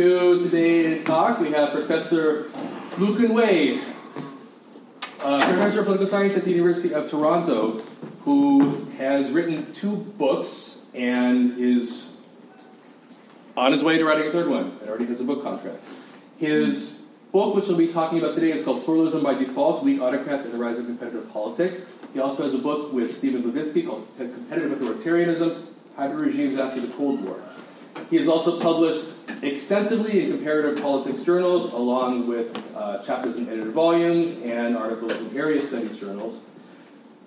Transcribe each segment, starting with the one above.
to today's talk. We have Professor Lucan Way, uh, Professor of Political Science at the University of Toronto, who has written two books and is on his way to writing a third one and already has a book contract. His book, which we'll be talking about today, is called Pluralism by Default Weak Autocrats and the Rise of Competitive Politics. He also has a book with Stephen Levitsky called Competitive Authoritarianism Hybrid Regimes After the Cold War. He has also published extensively in comparative politics journals, along with uh, chapters in edited volumes and articles in area studies journals.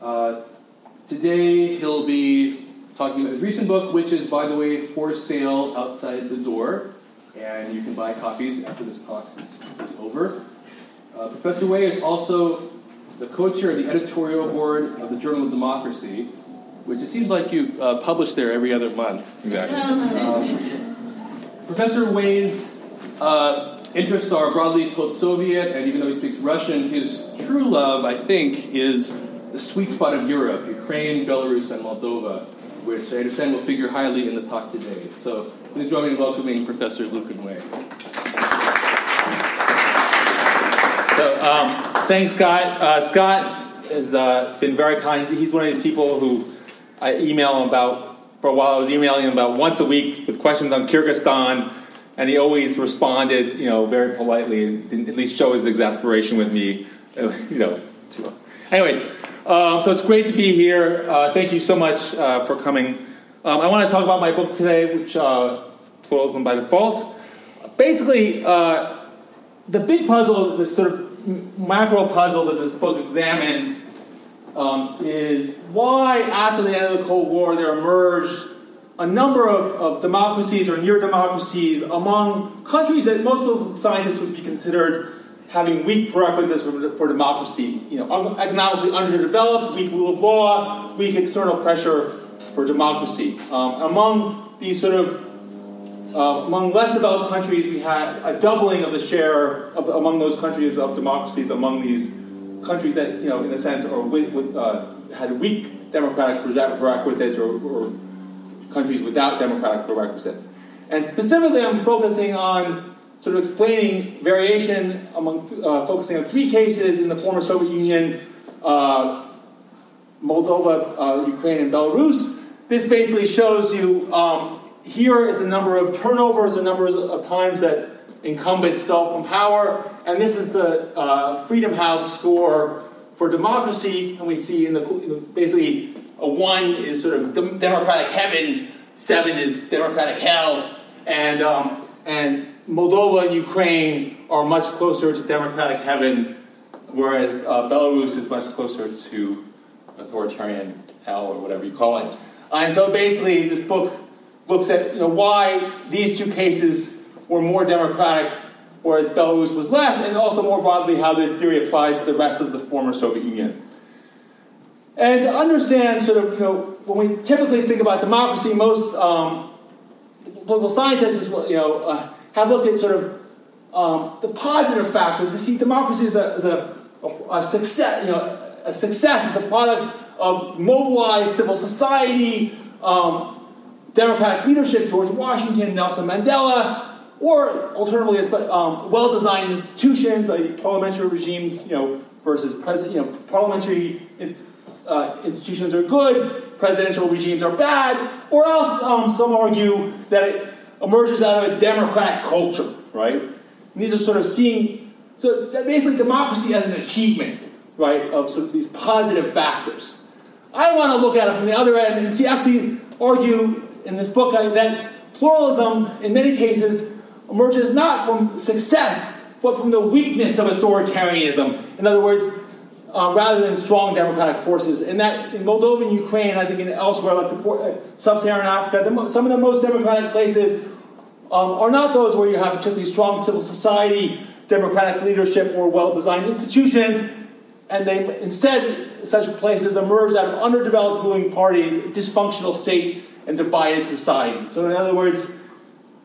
Uh, today, he'll be talking about his recent book, which is, by the way, for sale outside the door, and you can buy copies after this talk is over. Uh, Professor Way is also the co-chair of the editorial board of the Journal of Democracy, which it seems like you uh, publish there every other month. Exactly. Um, Professor Way's uh, interests are broadly post-Soviet, and even though he speaks Russian, his true love, I think, is the sweet spot of Europe: Ukraine, Belarus, and Moldova, which I understand will figure highly in the talk today. So, please join me in welcoming Professor Lucan Way. So, um, thanks, Scott. Uh, Scott has uh, been very kind. He's one of these people who I email him about. For a while, I was emailing him about once a week with questions on Kyrgyzstan, and he always responded, you know, very politely, and at least show his exasperation with me, you know. Anyways, um, so it's great to be here. Uh, thank you so much uh, for coming. Um, I want to talk about my book today, which uh, is Pluralism by Default. Basically, uh, the big puzzle, the sort of macro puzzle that this book examines, um, is why, after the end of the Cold War, there emerged a number of, of democracies or near democracies among countries that most political scientists would be considered having weak prerequisites for, for democracy. You know, economically underdeveloped, weak rule of law, weak external pressure for democracy. Um, among these sort of uh, among less developed countries, we had a doubling of the share of the, among those countries of democracies among these countries that, you know, in a sense, are with, uh, had weak democratic prerequisites or, or, countries without democratic prerequisites. And specifically, I'm focusing on sort of explaining variation among, uh, focusing on three cases in the former Soviet Union, uh, Moldova, uh, Ukraine, and Belarus. This basically shows you um, here is the number of turnovers, the number of times that incumbents fell from power, and this is the uh, Freedom House score for democracy. And we see in the basically a one is sort of democratic heaven, seven is democratic hell, and um, and Moldova and Ukraine are much closer to democratic heaven, whereas uh, Belarus is much closer to authoritarian hell or whatever you call it. And so basically, this book looks at you know, why these two cases were more democratic, whereas Belarus was less, and also more broadly how this theory applies to the rest of the former Soviet Union. And to understand sort of, you know, when we typically think about democracy, most um, political scientists, you know, uh, have looked at sort of um, the positive factors. You see, democracy is a, is a, a, success, you know, a success. It's a product of mobilized civil society, um, democratic leadership, George Washington, Nelson Mandela, or alternatively, um, well-designed institutions, like parliamentary regimes, you know, versus president, you know, parliamentary uh, institutions are good, presidential regimes are bad, or else um, some argue that it emerges out of a democratic culture, right? And these are sort of seeing, so basically democracy as an achievement, right, of sort of these positive factors. I want to look at it from the other end and see, actually argue in this book that pluralism, in many cases, emerges not from success, but from the weakness of authoritarianism. In other words, uh, rather than strong democratic forces. And that in Moldova and Ukraine, I think in elsewhere, like the uh, sub-Saharan Africa, some of the most democratic places um, are not those where you have particularly strong civil society, democratic leadership, or well designed institutions, and they instead, such places emerge out of underdeveloped ruling parties, dysfunctional state, and divided society. So, in other words,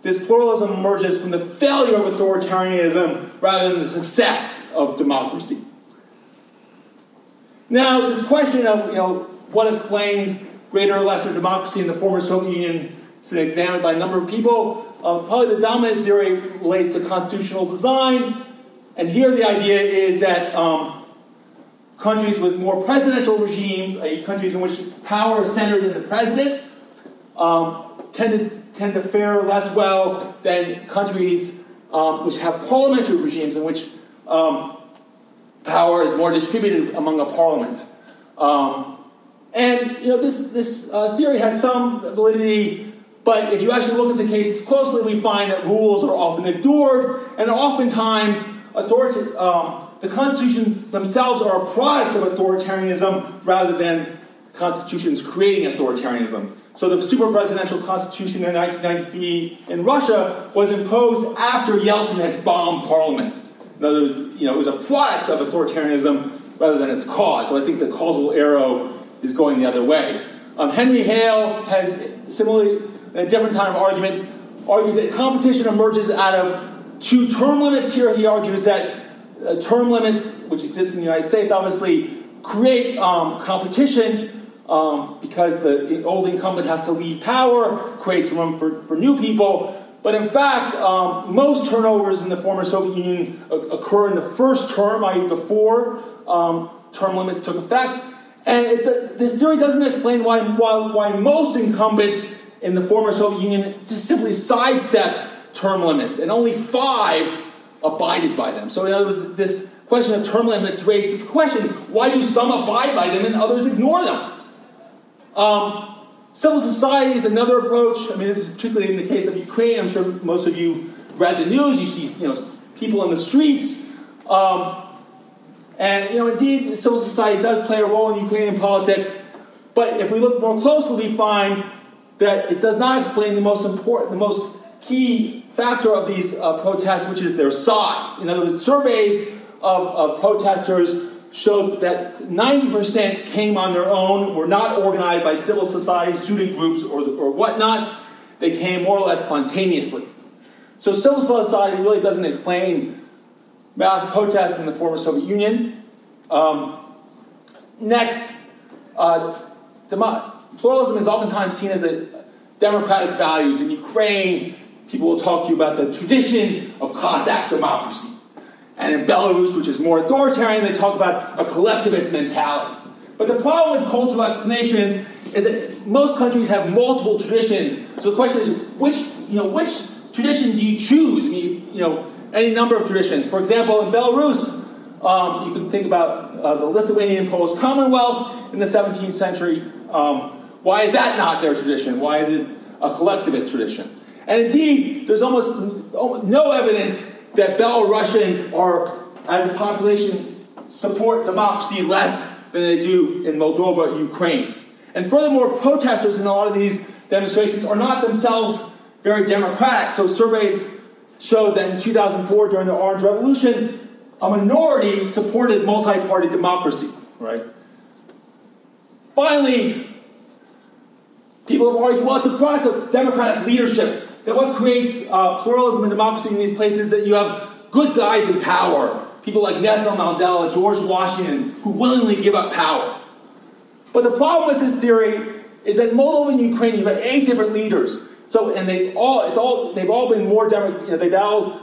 this pluralism emerges from the failure of authoritarianism rather than the success of democracy. Now, this question of you know what explains greater or lesser democracy in the former Soviet Union has been examined by a number of people. Uh, probably the dominant theory relates to constitutional design, and here the idea is that um, countries with more presidential regimes, uh, countries in which power is centered in the president, um, tend to tend to fare less well than countries um, which have parliamentary regimes in which um, power is more distributed among a parliament. Um, and you know this this uh, theory has some validity, but if you actually look at the cases closely, we find that rules are often ignored, and oftentimes authority, um, the constitutions themselves are a product of authoritarianism rather than constitutions creating authoritarianism. So the super presidential constitution in 1993 in Russia was imposed after Yeltsin had bombed parliament. In other words, you know, it was a product of authoritarianism rather than its cause. So I think the causal arrow is going the other way. Um, Henry Hale has similarly, in a different time of argument, argued that competition emerges out of two term limits. Here he argues that uh, term limits, which exist in the United States, obviously create um, competition um, because the old incumbent has to leave power, creates room for, for new people. But in fact, um, most turnovers in the former Soviet Union occur in the first term, i.e., before um, term limits took effect. And it, this theory doesn't explain why, why, why most incumbents in the former Soviet Union just simply sidestepped term limits, and only five abided by them. So, in other words, this question of term limits raised the question why do some abide by them and others ignore them? Um, civil society is another approach. I mean, this is particularly in the case of Ukraine. I'm sure most of you read the news. You see, you know, people in the streets. Um, and, you know, indeed, civil society does play a role in Ukrainian politics. But if we look more closely, we find that it does not explain the most important, the most key factor of these uh, protests, which is their size. In other words, surveys of, of protesters showed that 90% came on their own, were not organized by civil society, student groups, or, or whatnot. They came more or less spontaneously. So civil society really doesn't explain mass protests in the former Soviet Union. Um, next, uh, demo- pluralism is oftentimes seen as a democratic values. In Ukraine, people will talk to you about the tradition of Cossack democracy. And in Belarus, which is more authoritarian, they talk about a collectivist mentality. But the problem with cultural explanations is that most countries have multiple traditions. So the question is, which you know which tradition do you choose? I mean, you know, any number of traditions. For example, in Belarus, um, you can think about uh, the Lithuanian Polish Commonwealth in the 17th century. Um, why is that not their tradition? Why is it a collectivist tradition? And indeed, there's almost no evidence that Belarusians are, as a population, support democracy less than they do in Moldova, Ukraine. And furthermore, protesters in a lot of these demonstrations are not themselves very democratic. So surveys showed that in 2004, during the Orange Revolution, a minority supported multi-party democracy. Right. Finally, people have argued, well, it's a product of democratic leadership that what creates uh, pluralism and democracy in these places is that you have good guys in power, people like Nelson Mandela, George Washington, who willingly give up power. But the problem with this theory is that Moldova and Ukraine, you've had eight different leaders. So, and they all, it's all, they've all been more, demo, you know, they've all,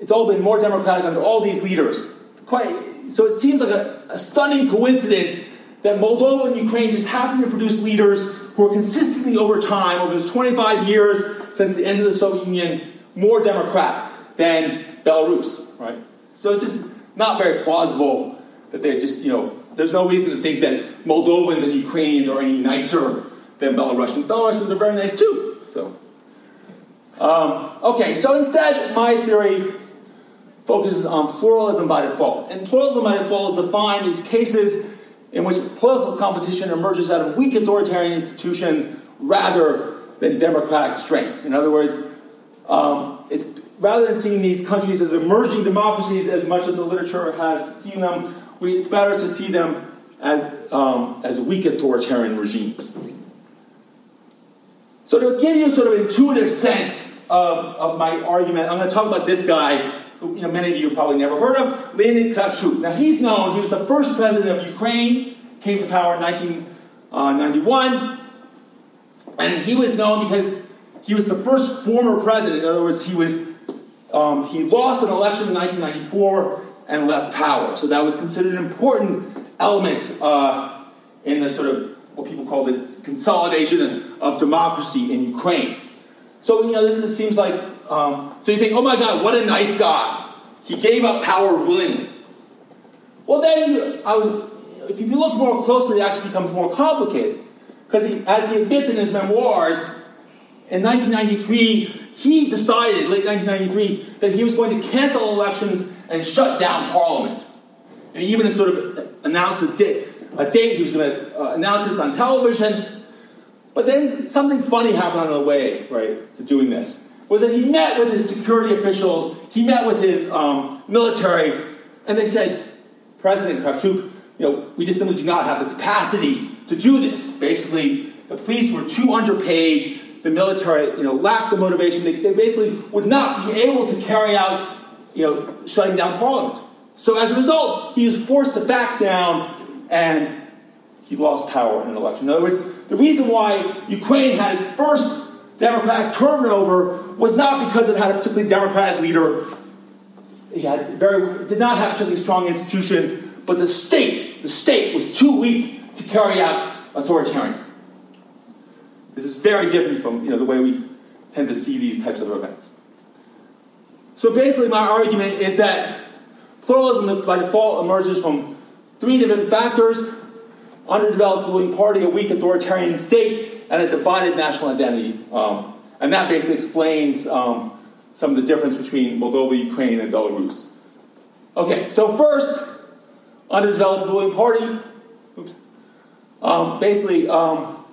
it's all been more democratic under all these leaders. Quite, so it seems like a, a stunning coincidence that Moldova and Ukraine just happen to produce leaders who are consistently over time, over this 25 years, since the end of the Soviet Union, more democratic than Belarus, right? So it's just not very plausible that they're just, you know, there's no reason to think that Moldovans and Ukrainians are any nicer than Belarusians. Belarusians are very nice too. So, um, okay, so instead, my theory focuses on pluralism by default. And pluralism by default is defined as cases in which political competition emerges out of weak authoritarian institutions rather than democratic strength. In other words, um, it's rather than seeing these countries as emerging democracies, as much of the literature has seen them, we, it's better to see them as, um, as weak authoritarian regimes. So to give you sort of intuitive sense of, of my argument, I'm going to talk about this guy, who you know, many of you probably never heard of, Leonid Kravchuk. Now he's known, he was the first president of Ukraine, came to power in 1991, uh, and he was known because he was the first former president. In other words, he was um, he lost an election in 1994 and left power. So that was considered an important element uh, in the sort of what people call the consolidation of democracy in Ukraine. So, you know, this seems like, um, so you think, oh my God, what a nice guy. He gave up power willingly. Well, then, I was, if you look more closely, it actually becomes more complicated. Because as he admits in his memoirs, in 1993, he decided, late 1993, that he was going to cancel elections and shut down Parliament. And he even sort of announced a date, a date he was going to uh, announce this on television. But then something funny happened on the way, right, to doing this. Was that he met with his security officials, he met with his um, military, and they said, President Kravchuk, you know, we just simply do not have the capacity to do this. Basically, the police were too underpaid, the military, you know, lacked the motivation. They, they basically would not be able to carry out, you know, shutting down Parliament. So as a result, he was forced to back down and he lost power in an election. In other words, the reason why Ukraine had its first democratic turnover was not because it had a particularly democratic leader. He had very did not have particularly strong institutions, but the state, the state was too weak to carry out authoritarianism. This is very different from you know, the way we tend to see these types of events. So basically, my argument is that Pluralism by default emerges from three different factors underdeveloped ruling party, a weak authoritarian state, and a divided national identity. Um, and that basically explains um, some of the difference between Moldova, Ukraine, and Belarus. Okay, so first, underdeveloped ruling party. Oops. Um, basically, um,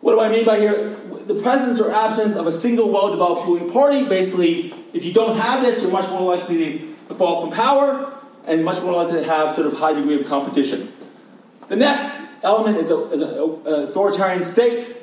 what do I mean by here? The presence or absence of a single well developed ruling party basically if you don't have this, you're much more likely to fall from power and much more likely to have sort of high degree of competition. The next element is, is an authoritarian state.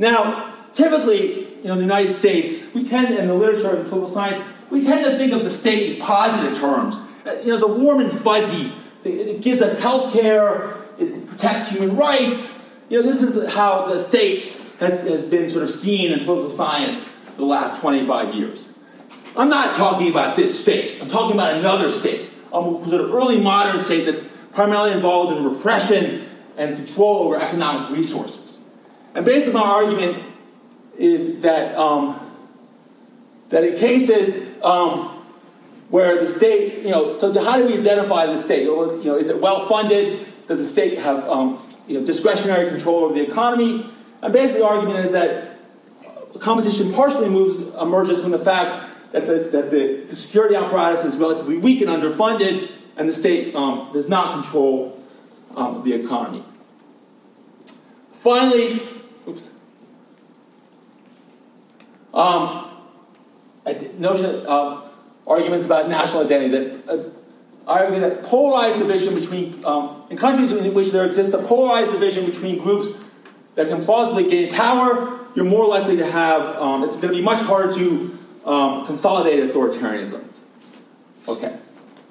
Now, typically, you know, in the United States, we tend, in the literature and political science, we tend to think of the state in positive terms. Uh, you know, it's a warm and fuzzy. It gives us health care, it protects human rights. You know, this is how the state has, has been sort of seen in political science the last 25 years. I'm not talking about this state. I'm talking about another state, a sort of early modern state that's primarily involved in repression and control over economic resources. And basically, my argument is that um, that in cases um, where the state, you know, so how do we identify the state? You know, is it well funded? Does the state have um, you know discretionary control over the economy? And basically, the argument is that competition partially moves emerges from the fact that the, that the security apparatus is relatively weak and underfunded, and the state um, does not control um, the economy. Finally, oops, um, notion of arguments about national identity that uh, argue that polarized division between um, in countries in which there exists a polarized division between groups that can plausibly gain power, you're more likely to have. Um, it's going to be much harder to um, consolidated authoritarianism. Okay.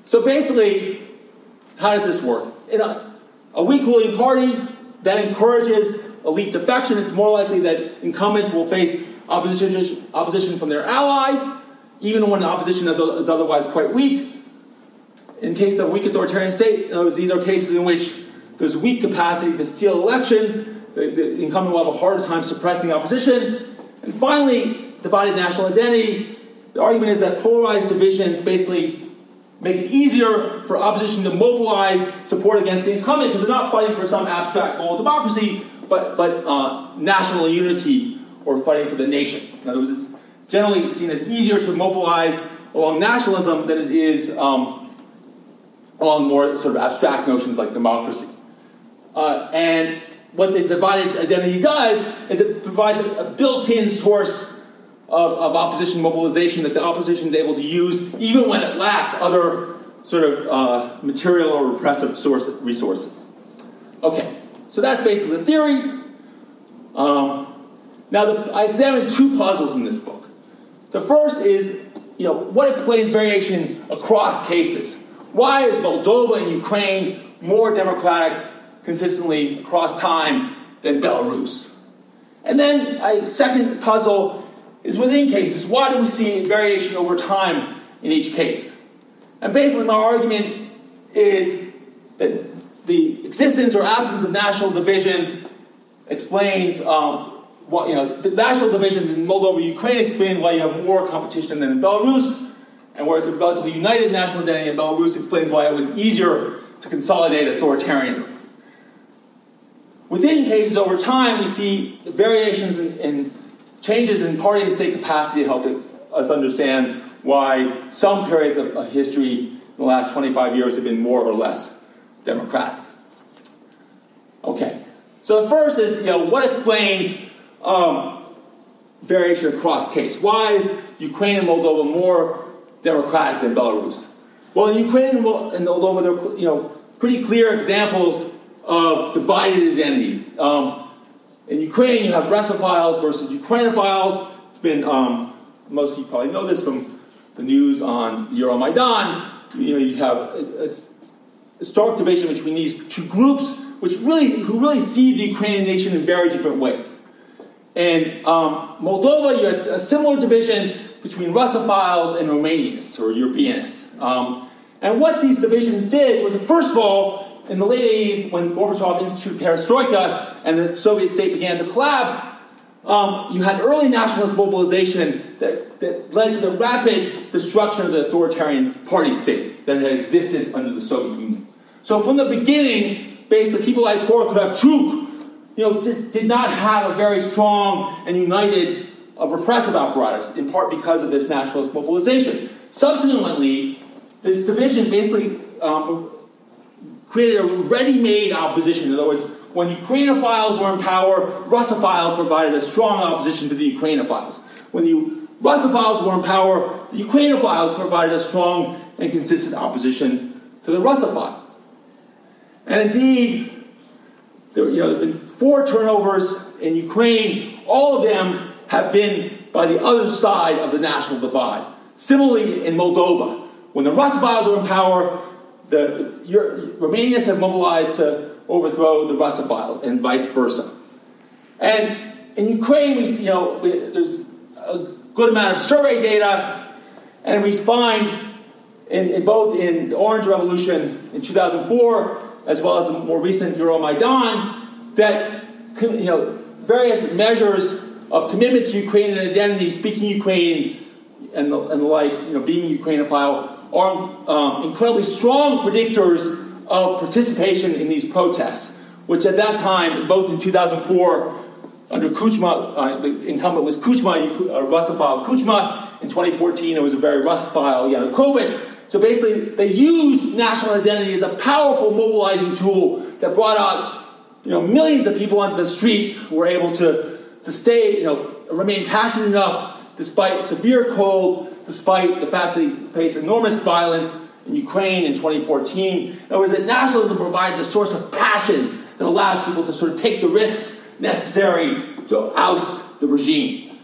So basically, how does this work? In a, a weak ruling party that encourages elite defection, it's more likely that incumbents will face opposition, opposition from their allies, even when the opposition is otherwise quite weak. In case of weak authoritarian state, these are cases in which there's weak capacity to steal elections, the, the incumbent will have a harder time suppressing opposition. And finally, divided national identity. The argument is that polarized divisions basically make it easier for opposition to mobilize support against the incumbent because they're not fighting for some abstract goal of democracy, but, but uh, national unity or fighting for the nation. In other words, it's generally seen as easier to mobilize along nationalism than it is um, along more sort of abstract notions like democracy. Uh, and what the divided identity does is it provides a, a built-in source of, of, opposition mobilization that the opposition is able to use even when it lacks other sort of uh, material or repressive source resources. Okay, so that's basically the theory. Um, now, the, I examined two puzzles in this book. The first is, you know, what explains variation across cases? Why is Moldova and Ukraine more democratic consistently across time than Belarus? And then a second puzzle is within cases. Why do we see variation over time in each case? And basically, my argument is that the existence or absence of national divisions explains um, what, you know, the national divisions in Moldova, Ukraine explain why you have more competition than in Belarus, and whereas a relatively united national identity in Belarus explains why it was easier to consolidate authoritarianism. Within cases over time, we see variations in, in changes in party and state capacity to help us understand why some periods of, of history in the last 25 years have been more or less democratic. Okay, so the first is, you know, what explains um, variation across case? Why is Ukraine and Moldova more democratic than Belarus? Well, in Ukraine and Moldova, there are, you know, pretty clear examples of divided identities. Um, in Ukraine, you have Russophiles versus Ukrainophiles. It's been, um, most of you probably know this from the news on Euromaidan. You know, you have a, a stark division between these two groups, which really, who really see the Ukrainian nation in very different ways. In um, Moldova, you had a similar division between Russophiles and Romanians, or Europeans. Um, and what these divisions did was, first of all, in the late 80s, when Gorbachev instituted perestroika and the Soviet state began to collapse, um, you had early nationalist mobilization that, that led to the rapid destruction of the authoritarian party state that had existed under the Soviet Union. So from the beginning, basically, people like Poor Kravchuk, you know, just did not have a very strong and united uh, repressive apparatus, in part because of this nationalist mobilization. Subsequently, this division basically um, created a ready-made opposition. In other words, when Ukrainophiles were in power, Russophiles provided a strong opposition to the Ukrainophiles. When the Russophiles were in power, the Ukrainophiles provided a strong and consistent opposition to the Russophiles. And indeed, there, you know, have been four turnovers in Ukraine. All of them have been by the other side of the national divide. Similarly, in Moldova, when the Russophiles were in power, the, the Romanians have mobilized to overthrow the Russophiles and vice versa. And in Ukraine, we, you know, we, there's a good amount of survey data, and we find in, in, both in the Orange Revolution in 2004 as well as the more recent Euromaidan that you know various measures of commitment to Ukrainian identity, speaking Ukrainian, and the, and the like, you know, being Ukrainophile, are um, incredibly strong predictors of participation in these protests, which at that time, both in 2004, under Kuchma, uh, the incumbent was Kuchma, uh, Russophile Kuchma. In 2014, it was a very Russophile Yanukovych. So basically, they used national identity as a powerful mobilizing tool that brought out you know, millions of people onto the street were able to, to stay, you know, remain passionate enough despite severe cold, despite the fact that they faced enormous violence in Ukraine in 2014. In other words, that nationalism provided the source of passion that allowed people to sort of take the risks necessary to oust the regime.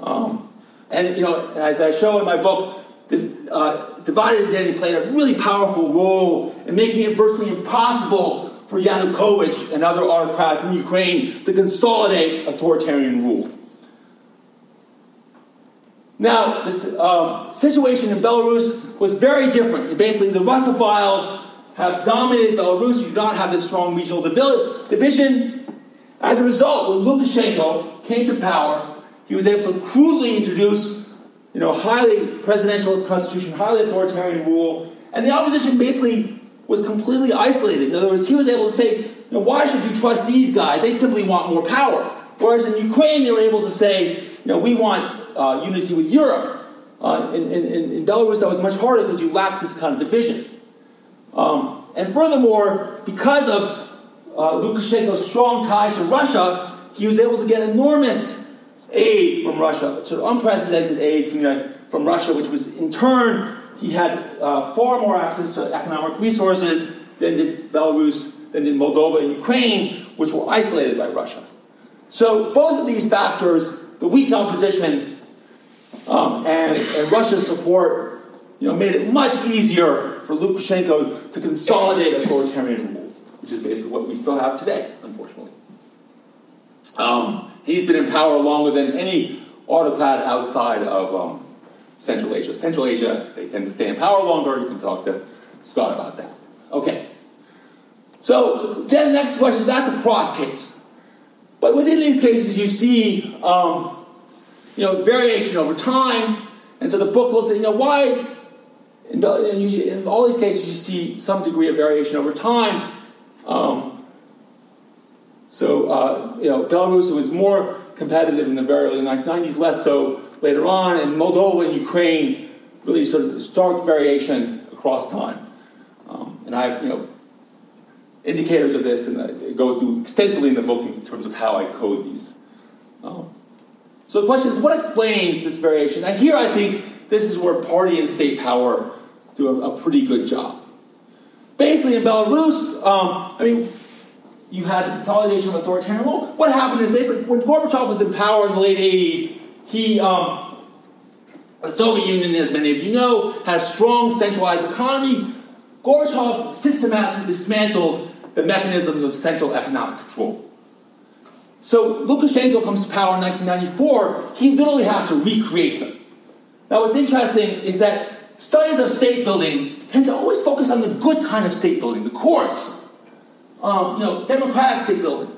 Um, and, you know, as I show in my book, this uh, divided identity played a really powerful role in making it virtually impossible for Yanukovych and other autocrats in Ukraine to consolidate authoritarian rule. Now, this um, situation in Belarus was very different. Basically, the Russophiles have dominated Belarus. You do not have this strong regional division. As a result, when Lukashenko came to power, he was able to crudely introduce, you know, highly presidentialist constitution, highly authoritarian rule, and the opposition basically was completely isolated. In other words, he was able to say, why should you trust these guys? They simply want more power. Whereas in Ukraine, they were able to say, you know, we want uh, unity with Europe. Uh, in, in, in, Belarus, that was much harder because you lacked this kind of division. Um, and furthermore, because of uh, Lukashenko's strong ties to Russia, he was able to get enormous aid from Russia, sort of unprecedented aid from, the, from Russia, which was in turn, he had uh, far more access to economic resources than did Belarus, than did Moldova and Ukraine, which were isolated by Russia. So both of these factors, the weak opposition um, and, and Russia's support, you know, made it much easier for Lukashenko to consolidate authoritarian rule, which is basically what we still have today, unfortunately. Um, he's been in power longer than any autocrat outside of um, Central Asia. Central Asia, they tend to stay in power longer. You can talk to Scott about that. Okay. So then the next question is that's a cross case. But within these cases, you see, um, you know, variation over time. And so the book looks at, you know, why, in, in all these cases, you see some degree of variation over time. Um, so, uh, you know, Belarus was more competitive in the very early 1990s, less so later on, and Moldova and Ukraine really sort of stark variation across time. Um, and I have, you know, indicators of this, and I go through extensively in the book in terms of how I code these. Um, so the question is, what explains this variation? Now here I think this is where party and state power do a, a pretty good job. Basically in Belarus, um, I mean, you had the consolidation of authoritarian rule. What happened is basically when Gorbachev was in power in the late 80s, he, um, the Soviet Union, as many of you know, had a strong centralized economy. Gorbachev systematically dismantled the mechanisms of central economic control. So Lukashenko comes to power in 1994, he literally has to recreate them. Now what's interesting is that studies of state building tend to always focus on the good kind of state building, the courts, um, you know, democratic state building.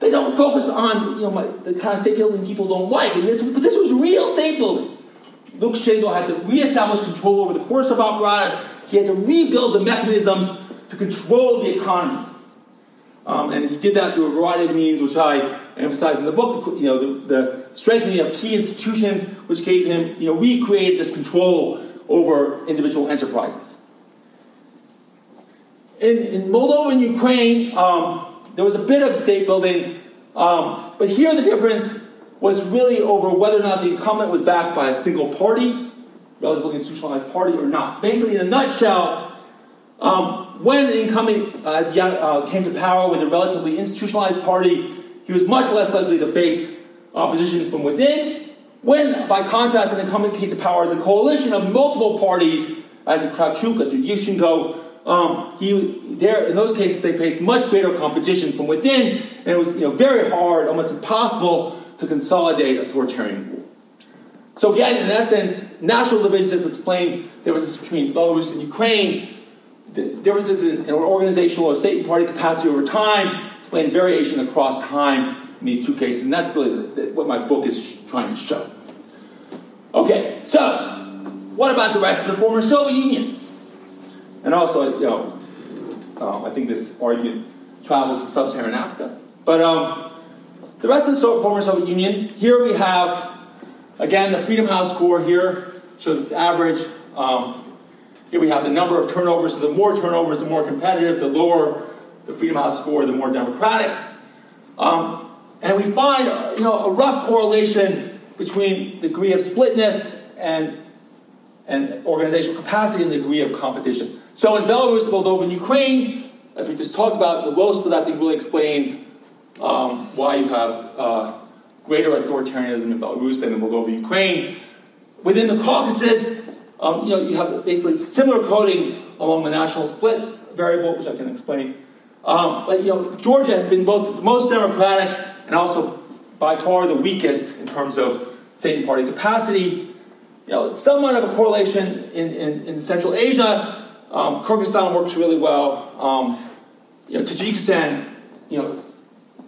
They don't focus on you know my, the kind of state building people don't like. And this, but this was real state building. Lukashenko had to reestablish control over the course of apparatus. He had to rebuild the mechanisms to control the economy. Um, and he did that through a variety of means, which I emphasize in the book. You know, the, the, strengthening of key institutions, which gave him, you know, recreated this control over individual enterprises. In, in Moldova and Ukraine, um, there was a bit of state building, um, but here the difference was really over whether or not the incumbent was backed by a single party, relatively institutionalized party, or not. Basically, in a nutshell, um, when the incumbent uh, uh, came to power with a relatively institutionalized party, he was much less likely to face opposition from within. When, by contrast, an incumbent came to power as a coalition of multiple parties, as in Kravchuk, as Yushchenko, um, he, there, in those cases, they faced much greater competition from within, and it was you know, very hard, almost impossible, to consolidate a authoritarian rule. So again, in essence, national division is explained differences between Belarus and Ukraine differences in, in organizational or state and party capacity over time, explain variation across time in these two cases, and that's really the, the, what my book is trying to show. Okay, so what about the rest of the former Soviet Union? And also, you know, um, I think this argument travels to sub-Saharan Africa. But um, the rest of the former Soviet Union, here we have, again, the Freedom House score here shows its average. Um, here we have the number of turnovers. So the more turnovers, the more competitive. The lower the Freedom House score, the more democratic. Um, and we find, you know, a rough correlation between the degree of splitness and, and organizational capacity and the degree of competition. So in Belarus, Moldova, and Ukraine, as we just talked about, the low split I think really explains um, why you have uh, greater authoritarianism in Belarus than in Moldova, Ukraine. Within the Caucasus, um, you know, you have basically similar coding along the national split variable, which I can explain. Um, but you know, Georgia has been both the most democratic and also by far the weakest in terms of state and party capacity. You know, somewhat of a correlation in, in, in Central Asia. Um, Kyrgyzstan works really well. Um, you know, Tajikistan, you know,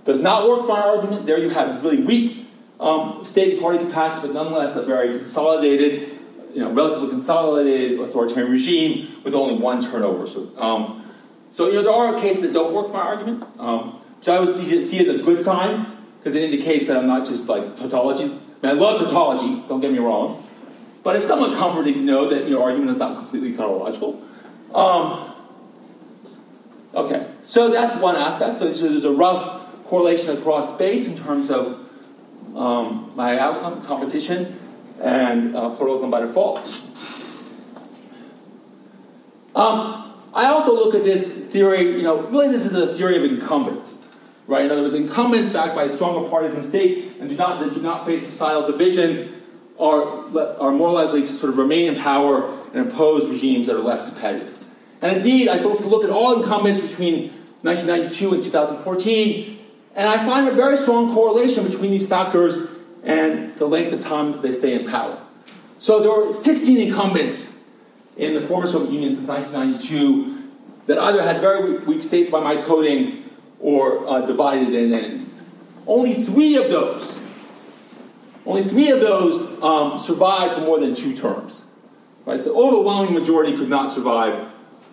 does not work for our argument. There you have really weak um, state party capacity, but nonetheless a very consolidated you know, relatively consolidated authoritarian regime with only one turnover. So, um, so you know, there are cases that don't work for my argument, um, which I would see, as a good sign because it indicates that I'm not just like tautology. I mean, I love tautology. Don't get me wrong, but it's somewhat comforting to know that your argument is not completely tautological. Um, okay, So that's one aspect. So, there's a rough correlation across space in terms of um, my outcome, competition, and uh, pluralism by default. Um, I also look at this theory, you know, really this is a theory of incumbents, right? In other words, incumbents backed by stronger parties and states and do not, that do not face societal divisions are, are more likely to sort of remain in power and impose regimes that are less competitive. And indeed, I sort of looked at all incumbents between 1992 and 2014, and I find a very strong correlation between these factors and the length of time they stay in power. So there were 16 incumbents in the former Soviet Union since 1992 that either had very weak states by my coding or uh, divided entities. Only three of those, only three of those um, survived for more than two terms. Right? So overwhelming majority could not survive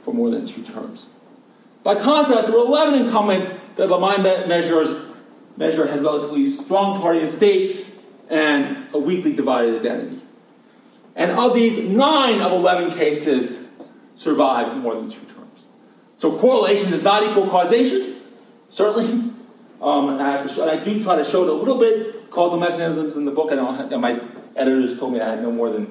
for more than two terms. By contrast, there were 11 incumbents that my measures measure had relatively strong party and state and a weakly divided identity. And of these, nine of 11 cases survived more than two terms. So correlation does not equal causation, certainly. Um, and, I show, and, I do try to show it a little bit, causal mechanisms in the book. I don't, my editors told me I had no more than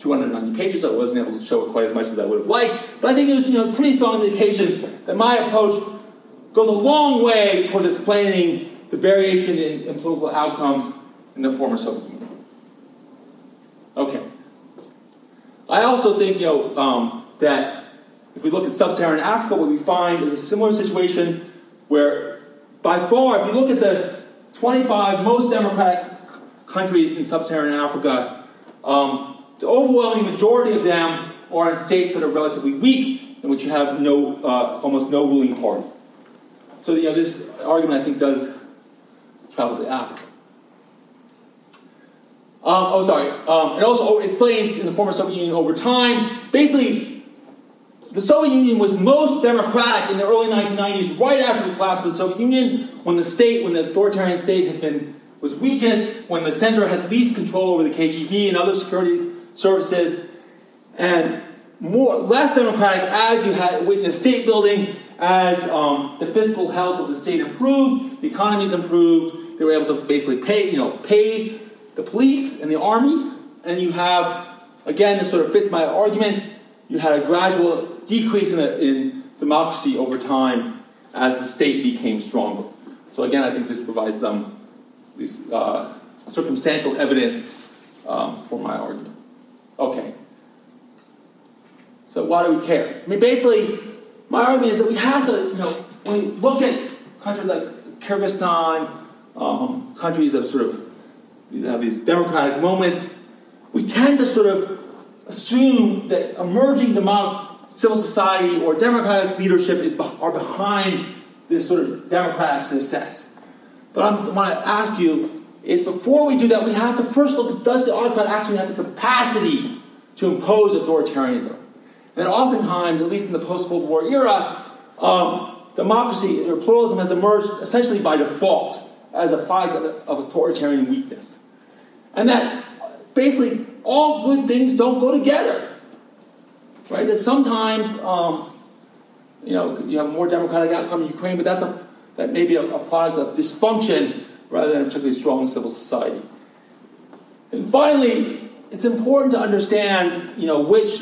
290 pages, I wasn't able to show it quite as much as I would have liked. But I think it was you know, pretty strong indication that my approach goes a long way towards explaining the variation in, in political outcomes in the former Soviet Union. Okay. I also think, you know, um, that if we look at sub-Saharan Africa, what we find is a similar situation where, by far, if you look at the 25 most democratic countries in sub-Saharan Africa, um, the overwhelming majority of them are in states that are relatively weak, in which you have no, uh, almost no ruling party. So, you know, this argument I think does travel to Africa. Um, oh, sorry. Um, it also explains in the former Soviet Union over time. Basically, the Soviet Union was most democratic in the early 1990s, right after the collapse of the Soviet Union, when the state, when the authoritarian state had been was weakest, when the center had least control over the KGB and other security services, and more less democratic as you had witnessed state building, as um, the fiscal health of the state improved, the economies improved, they were able to basically pay, you know, pay the police and the army, and you have, again, this sort of fits my argument, you had a gradual decrease in, the, in democracy over time as the state became stronger. So again, I think this provides some uh, circumstantial evidence um, for my argument. Okay. So why do we care? I mean, basically, my argument is that we have to, you know, when we look at countries like Kyrgyzstan, um, countries of sort of these have these democratic moments, we tend to sort of assume that emerging democracy, civil society or democratic leadership is are behind this sort of democratic success. But I want to ask you is before we do that, we have to first look at does the autocrat actually have the capacity to impose authoritarianism? And oftentimes, at least in the post Cold War era, um, democracy or pluralism has emerged essentially by default as a product of, of authoritarian weakness. And that basically all good things don't go together. Right? That sometimes, um, you know, you have a more democratic outcome in Ukraine, but that's a, that may be a, a product of dysfunction rather than a particularly strong civil society. And finally, it's important to understand, you know, which,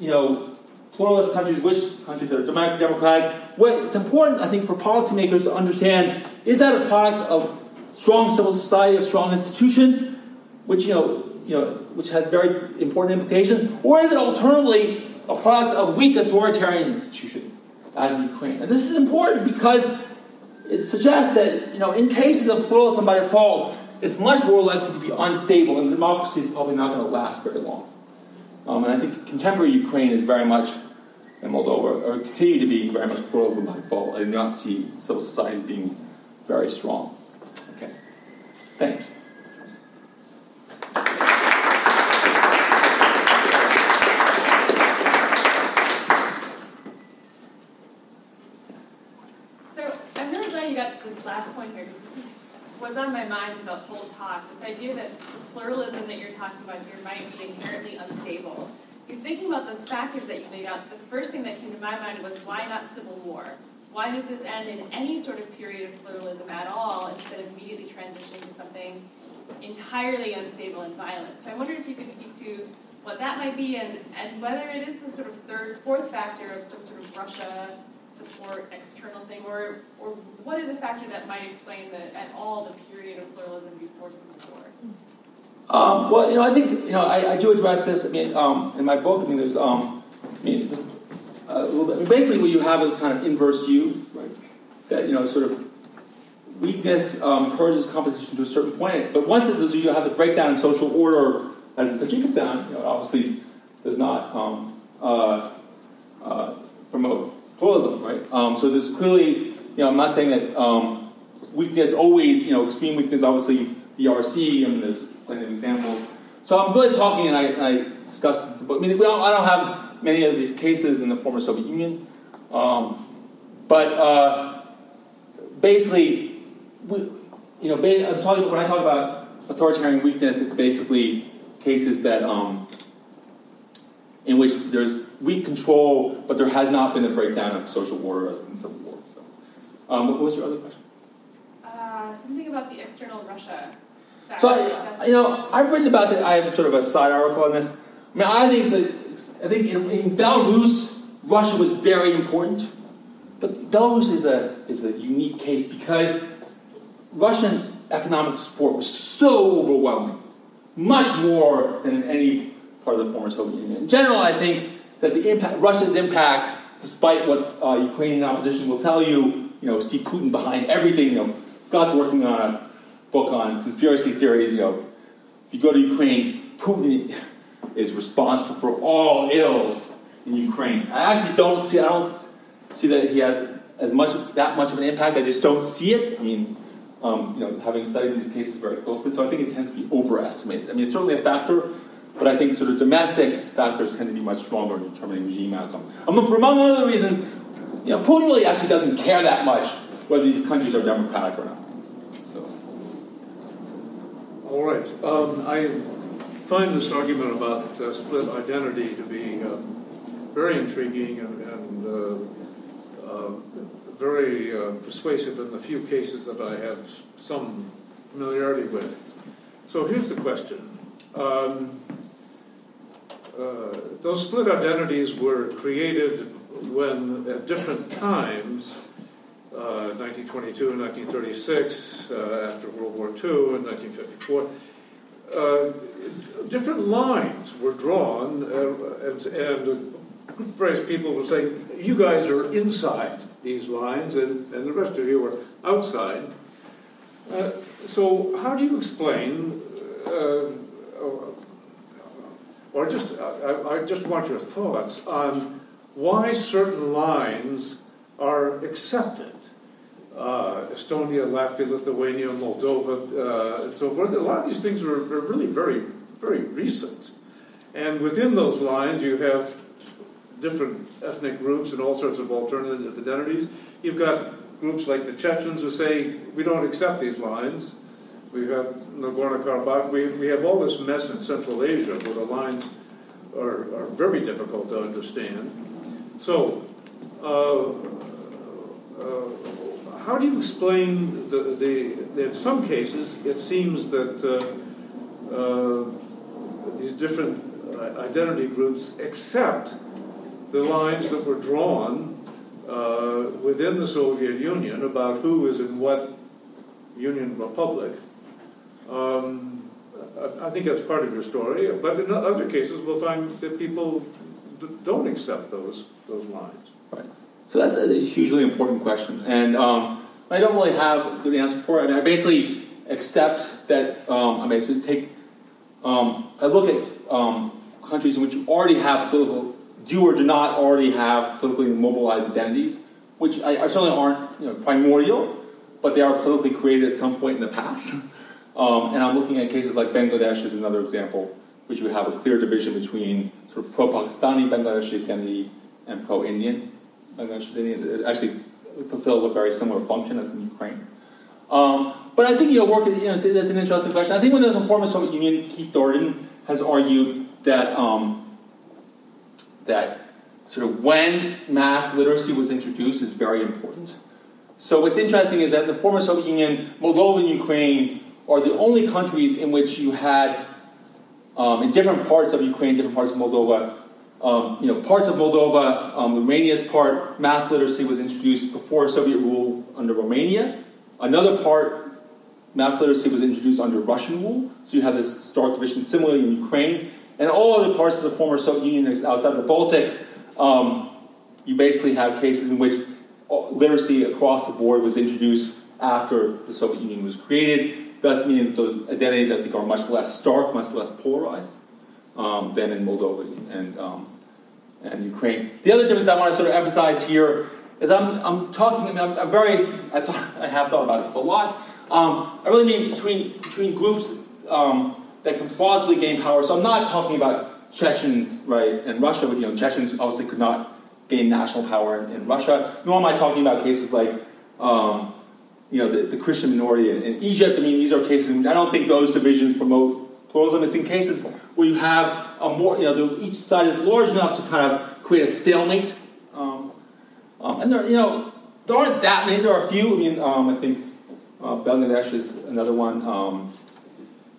you know, pluralist countries, which countries that are democratic. What, it's important, I think, for policymakers to understand is that a product of strong civil society, of strong institutions, which you know, you know, which has very important implications, or is it alternatively a product of weak authoritarian institutions as in Ukraine? And this is important because it suggests that you know, in cases of pluralism by default, it's much more likely to be unstable, and democracy is probably not going to last very long. Um, and I think contemporary Ukraine is very much, and Moldova, or continue to be very much pluralism by default. I do not see civil societies being very strong. Okay, thanks. On my mind the whole talk, this idea that the pluralism that you're talking about here might be inherently unstable. Because thinking about those factors that you laid out, the first thing that came to my mind was why not civil war? why does this end in any sort of period of pluralism at all instead of immediately transitioning to something entirely unstable and violent? So I wondered if you could speak to what that might be and, and whether it is the sort of third, fourth factor of some sort of Russia support external thing, or, or what is a factor that might explain the, at all the period of pluralism before Civil War? Um, well, you know, I think you know I, I do address this. I mean, um, in my book, I mean, there's um, I mean, a little bit. I mean, basically, what you have is kind of inverse U, right? That you know, sort of weakness um, encourages competition to a certain point. But once it does, you have the breakdown in social order, as in Tajikistan, you know, obviously does not um, uh, uh, promote pluralism, right? Um, so there's clearly, you know, I'm not saying that um, weakness always, you know, extreme weakness, obviously, the RC, and there's plenty of examples. So I'm really talking, and I, and I discussed, but I mean, don't, I don't have many of these cases in the former Soviet Union, um, but uh, basically, we, you know, I'm talking when I talk about authoritarian weakness, it's basically cases that um, in which there's weak control, but there has not been a breakdown of social order in Civil War. So, um, what was your other question? Uh, something about the external Russia. So, I, you know, I've written about that. I have sort of a side article on this. I mean, I think that I think in, in Belarus, Russia was very important, but Belarus is a is a unique case because Russian economic support was so overwhelming, much more than in any part of the former Soviet Union. In general, I think that the impact, Russia's impact, despite what uh, Ukrainian opposition will tell you, you know, see Putin behind everything. You know, Scott's working on a book on conspiracy theories. You know, if you go to Ukraine, Putin is responsible for all ills in Ukraine. I actually don't see. I don't see that he has as much that much of an impact. I just don't see it. I mean, um, you know, having studied these cases very closely, so I think it tends to be overestimated. I mean, it's certainly a factor, but I think sort of domestic factors tend to be much stronger in determining regime outcome. Um, for among other reasons, you know, Putin really actually doesn't care that much whether these countries are democratic or not. So. All right. Um, I find this argument about uh, split identity to be uh, very intriguing and, and uh, uh very uh, persuasive in the few cases that I have some familiarity with. So here's the question. Um, uh, those split identities were created when, at different times, uh, 1922 and 1936, uh, after World War II and 1954, uh, different lines were drawn, uh, and, and various people will say, you guys are inside these lines, and, and the rest of you are outside. So, how do you explain or just I, I, just want your thoughts on why certain lines are accepted. Uh, Estonia, Latvia, Lithuania, Moldova, uh, and so forth. A lot of these things are, are, really very, very recent. And within those lines, you have different ethnic groups and all sorts of alternative identities. You've got groups like the Chechens who say, we don't accept these lines. We have Nagorno-Karabakh. We, we have all this mess in Central Asia where the lines are, are very difficult to understand. So, uh, uh, how do you explain the, the, in some cases, it seems that uh, uh these different uh, identity groups accept the lines that were drawn uh, within the Soviet Union about who is in what Union Republic. Um, I think that's part of your story, but in other cases, we'll find that people don't accept those those lines. Right. So that's a hugely important question, and um, I don't really have the answer for it. I mean, I basically accept that. Um, I basically take. Um, I look at um, countries in which you already have political, do or do not already have politically mobilized identities, which I, I certainly aren't you know, primordial, but they are politically created at some point in the past. Um, and I'm looking at cases like Bangladesh as another example, which we have a clear division between sort of pro-Pakistani Bangladeshi identity and pro-Indian Bangladeshi identity. It actually fulfills a very similar function as in Ukraine. Um, but I think you know, work. You know, that's an interesting question. I think when the former Soviet Union, Keith Darden has argued that um, that sort of when mass literacy was introduced is very important. So what's interesting is that the former Soviet Union, Moldova and Ukraine are the only countries in which you had, um, in different parts of Ukraine, different parts of Moldova, um, you know, parts of Moldova, um, Romania's part, mass literacy was introduced before Soviet rule under Romania. Another part, mass literacy was introduced under Russian rule. So you have this stark division similarly in Ukraine. And all other parts of the former Soviet Union outside of the Baltics, um, you basically have cases in which literacy across the board was introduced after the Soviet Union was created, thus meaning that those identities, I think, are much less stark, much less polarized um, than in Moldova and, um, and Ukraine. The other difference I want to sort of emphasize here is I'm, I'm talking, I'm, I'm, very, I, thought, I have thought about this a lot. Um, I really mean between, between groups um, that can plausibly gain power. So I'm not talking about Chechens, right, and Russia, but, you know, Chechens obviously could not gain national power in, in Russia. Nor am I talking about cases like, um, you know, the, the, Christian minority in, in, Egypt. I mean, these are cases. I don't think those divisions promote pluralism. It's in cases where you have a more, you know, the, each side is large enough to kind of create a stalemate. Um, um, and there, you know, there aren't that many. There are a few. I mean, um, I think uh, Bangladesh is another one, um,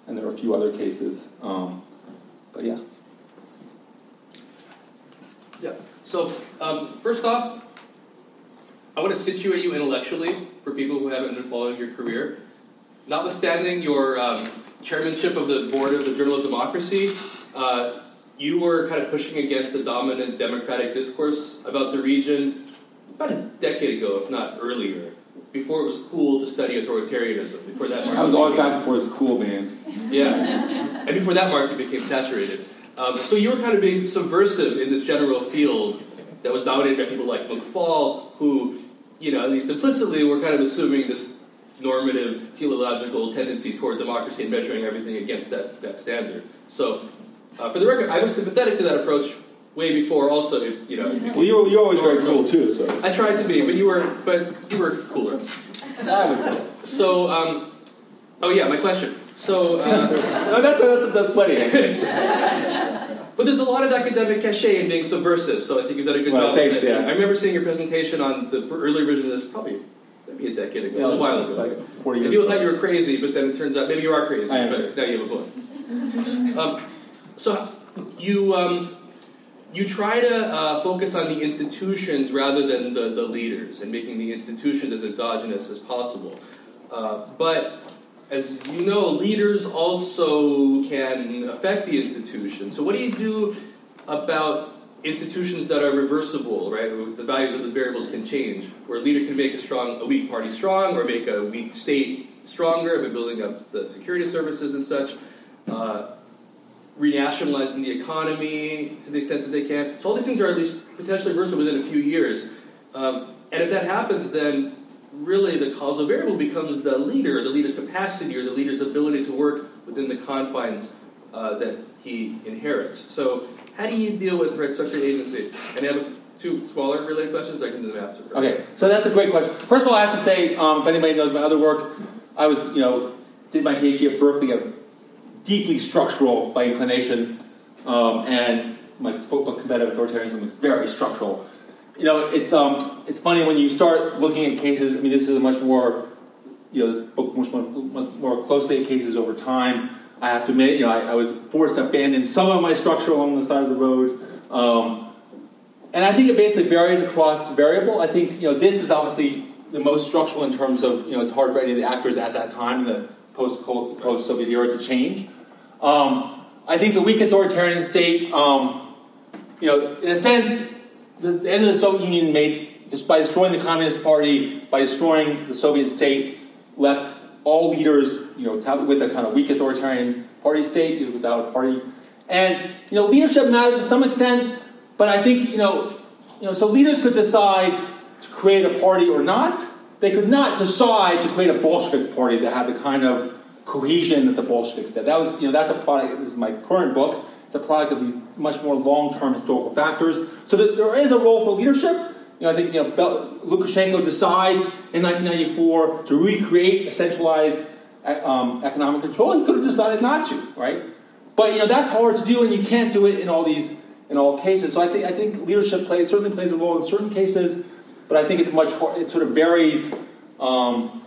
and there are a few other cases. Um, but yeah. Yeah. So, um, first off, want to situate you intellectually for people who haven't been following your career. Notwithstanding your um, chairmanship of the board of the Journal of Democracy, uh, you were kind of pushing against the dominant democratic discourse about the region about a decade ago, if not earlier, before it was cool to study authoritarianism. Before that, market I was always back before it was cool, man. Yeah, and before that market became saturated. Um, so you were kind of being subversive in this general field that was dominated by people like McFaul, who, you know, at least implicitly we're kind of assuming this normative teleological tendency toward democracy and measuring everything against that, that standard. So, uh, for the record, I was sympathetic to that approach way before. Also, you know, well, you're, you're always very cool too. So I tried to be, but you were, but you were cooler. That was cool. so. Um, oh yeah, my question. So uh, no, that's that's, that's plenty. But there's a lot of academic cachet in being subversive, so I think you've done a good well, job. Thanks, yeah. I remember seeing your presentation on the early version of this, probably maybe a decade ago, yeah, a while ago. Like 40 years people thought you were crazy, but then it turns out maybe you are crazy, but now you have a book. um, so you um, you try to uh, focus on the institutions rather than the, the leaders, and making the institutions as exogenous as possible. Uh, but as you know, leaders also can affect the institution. So, what do you do about institutions that are reversible, right? The values of those variables can change, where a leader can make a strong, a weak party strong, or make a weak state stronger by building up the security services and such, uh, renationalizing the economy to the extent that they can. So all these things are at least potentially reversible within a few years. Um, and if that happens, then really the causal variable becomes the leader, the leader's capacity, or the leader's ability to work within the confines uh, that he inherits. So, how do you deal with structured agency? And I have two smaller related questions. I can do them after. Okay, so that's a great question. First of all, I have to say, um, if anybody knows my other work, I was, you know, did my PhD at Berkeley, I'm deeply structural by inclination, um, and my book, Competitive Authoritarianism, was very structural you know, it's um, it's funny when you start looking at cases. I mean, this is a much more, you know, this book much more, much more closely at cases over time. I have to admit, you know, I, I, was forced to abandon some of my structure along the side of the road, um, and I think it basically varies across variable. I think you know this is obviously the most structural in terms of you know it's hard for any of the actors at that time in the post post Soviet era to change. Um, I think the weak authoritarian state, um, you know, in a sense, the end of the Soviet Union made, just by destroying the Communist Party, by destroying the Soviet state, left all leaders, you know, with a kind of weak authoritarian party state, without a party. And, you know, leadership matters to some extent, but I think, you know, you know, so leaders could decide to create a party or not. They could not decide to create a Bolshevik party that had the kind of cohesion that the Bolsheviks did. That was, you know, that's a product. This is my current book the product of these much more long-term historical factors. So that there is a role for leadership. You know, I think you know, Lukashenko decides in 1994 to recreate a centralized um, economic control. He could have decided not to, right? But you know that's hard to do, and you can't do it in all these in all cases. So I think I think leadership plays certainly plays a role in certain cases, but I think it's much it sort of varies um,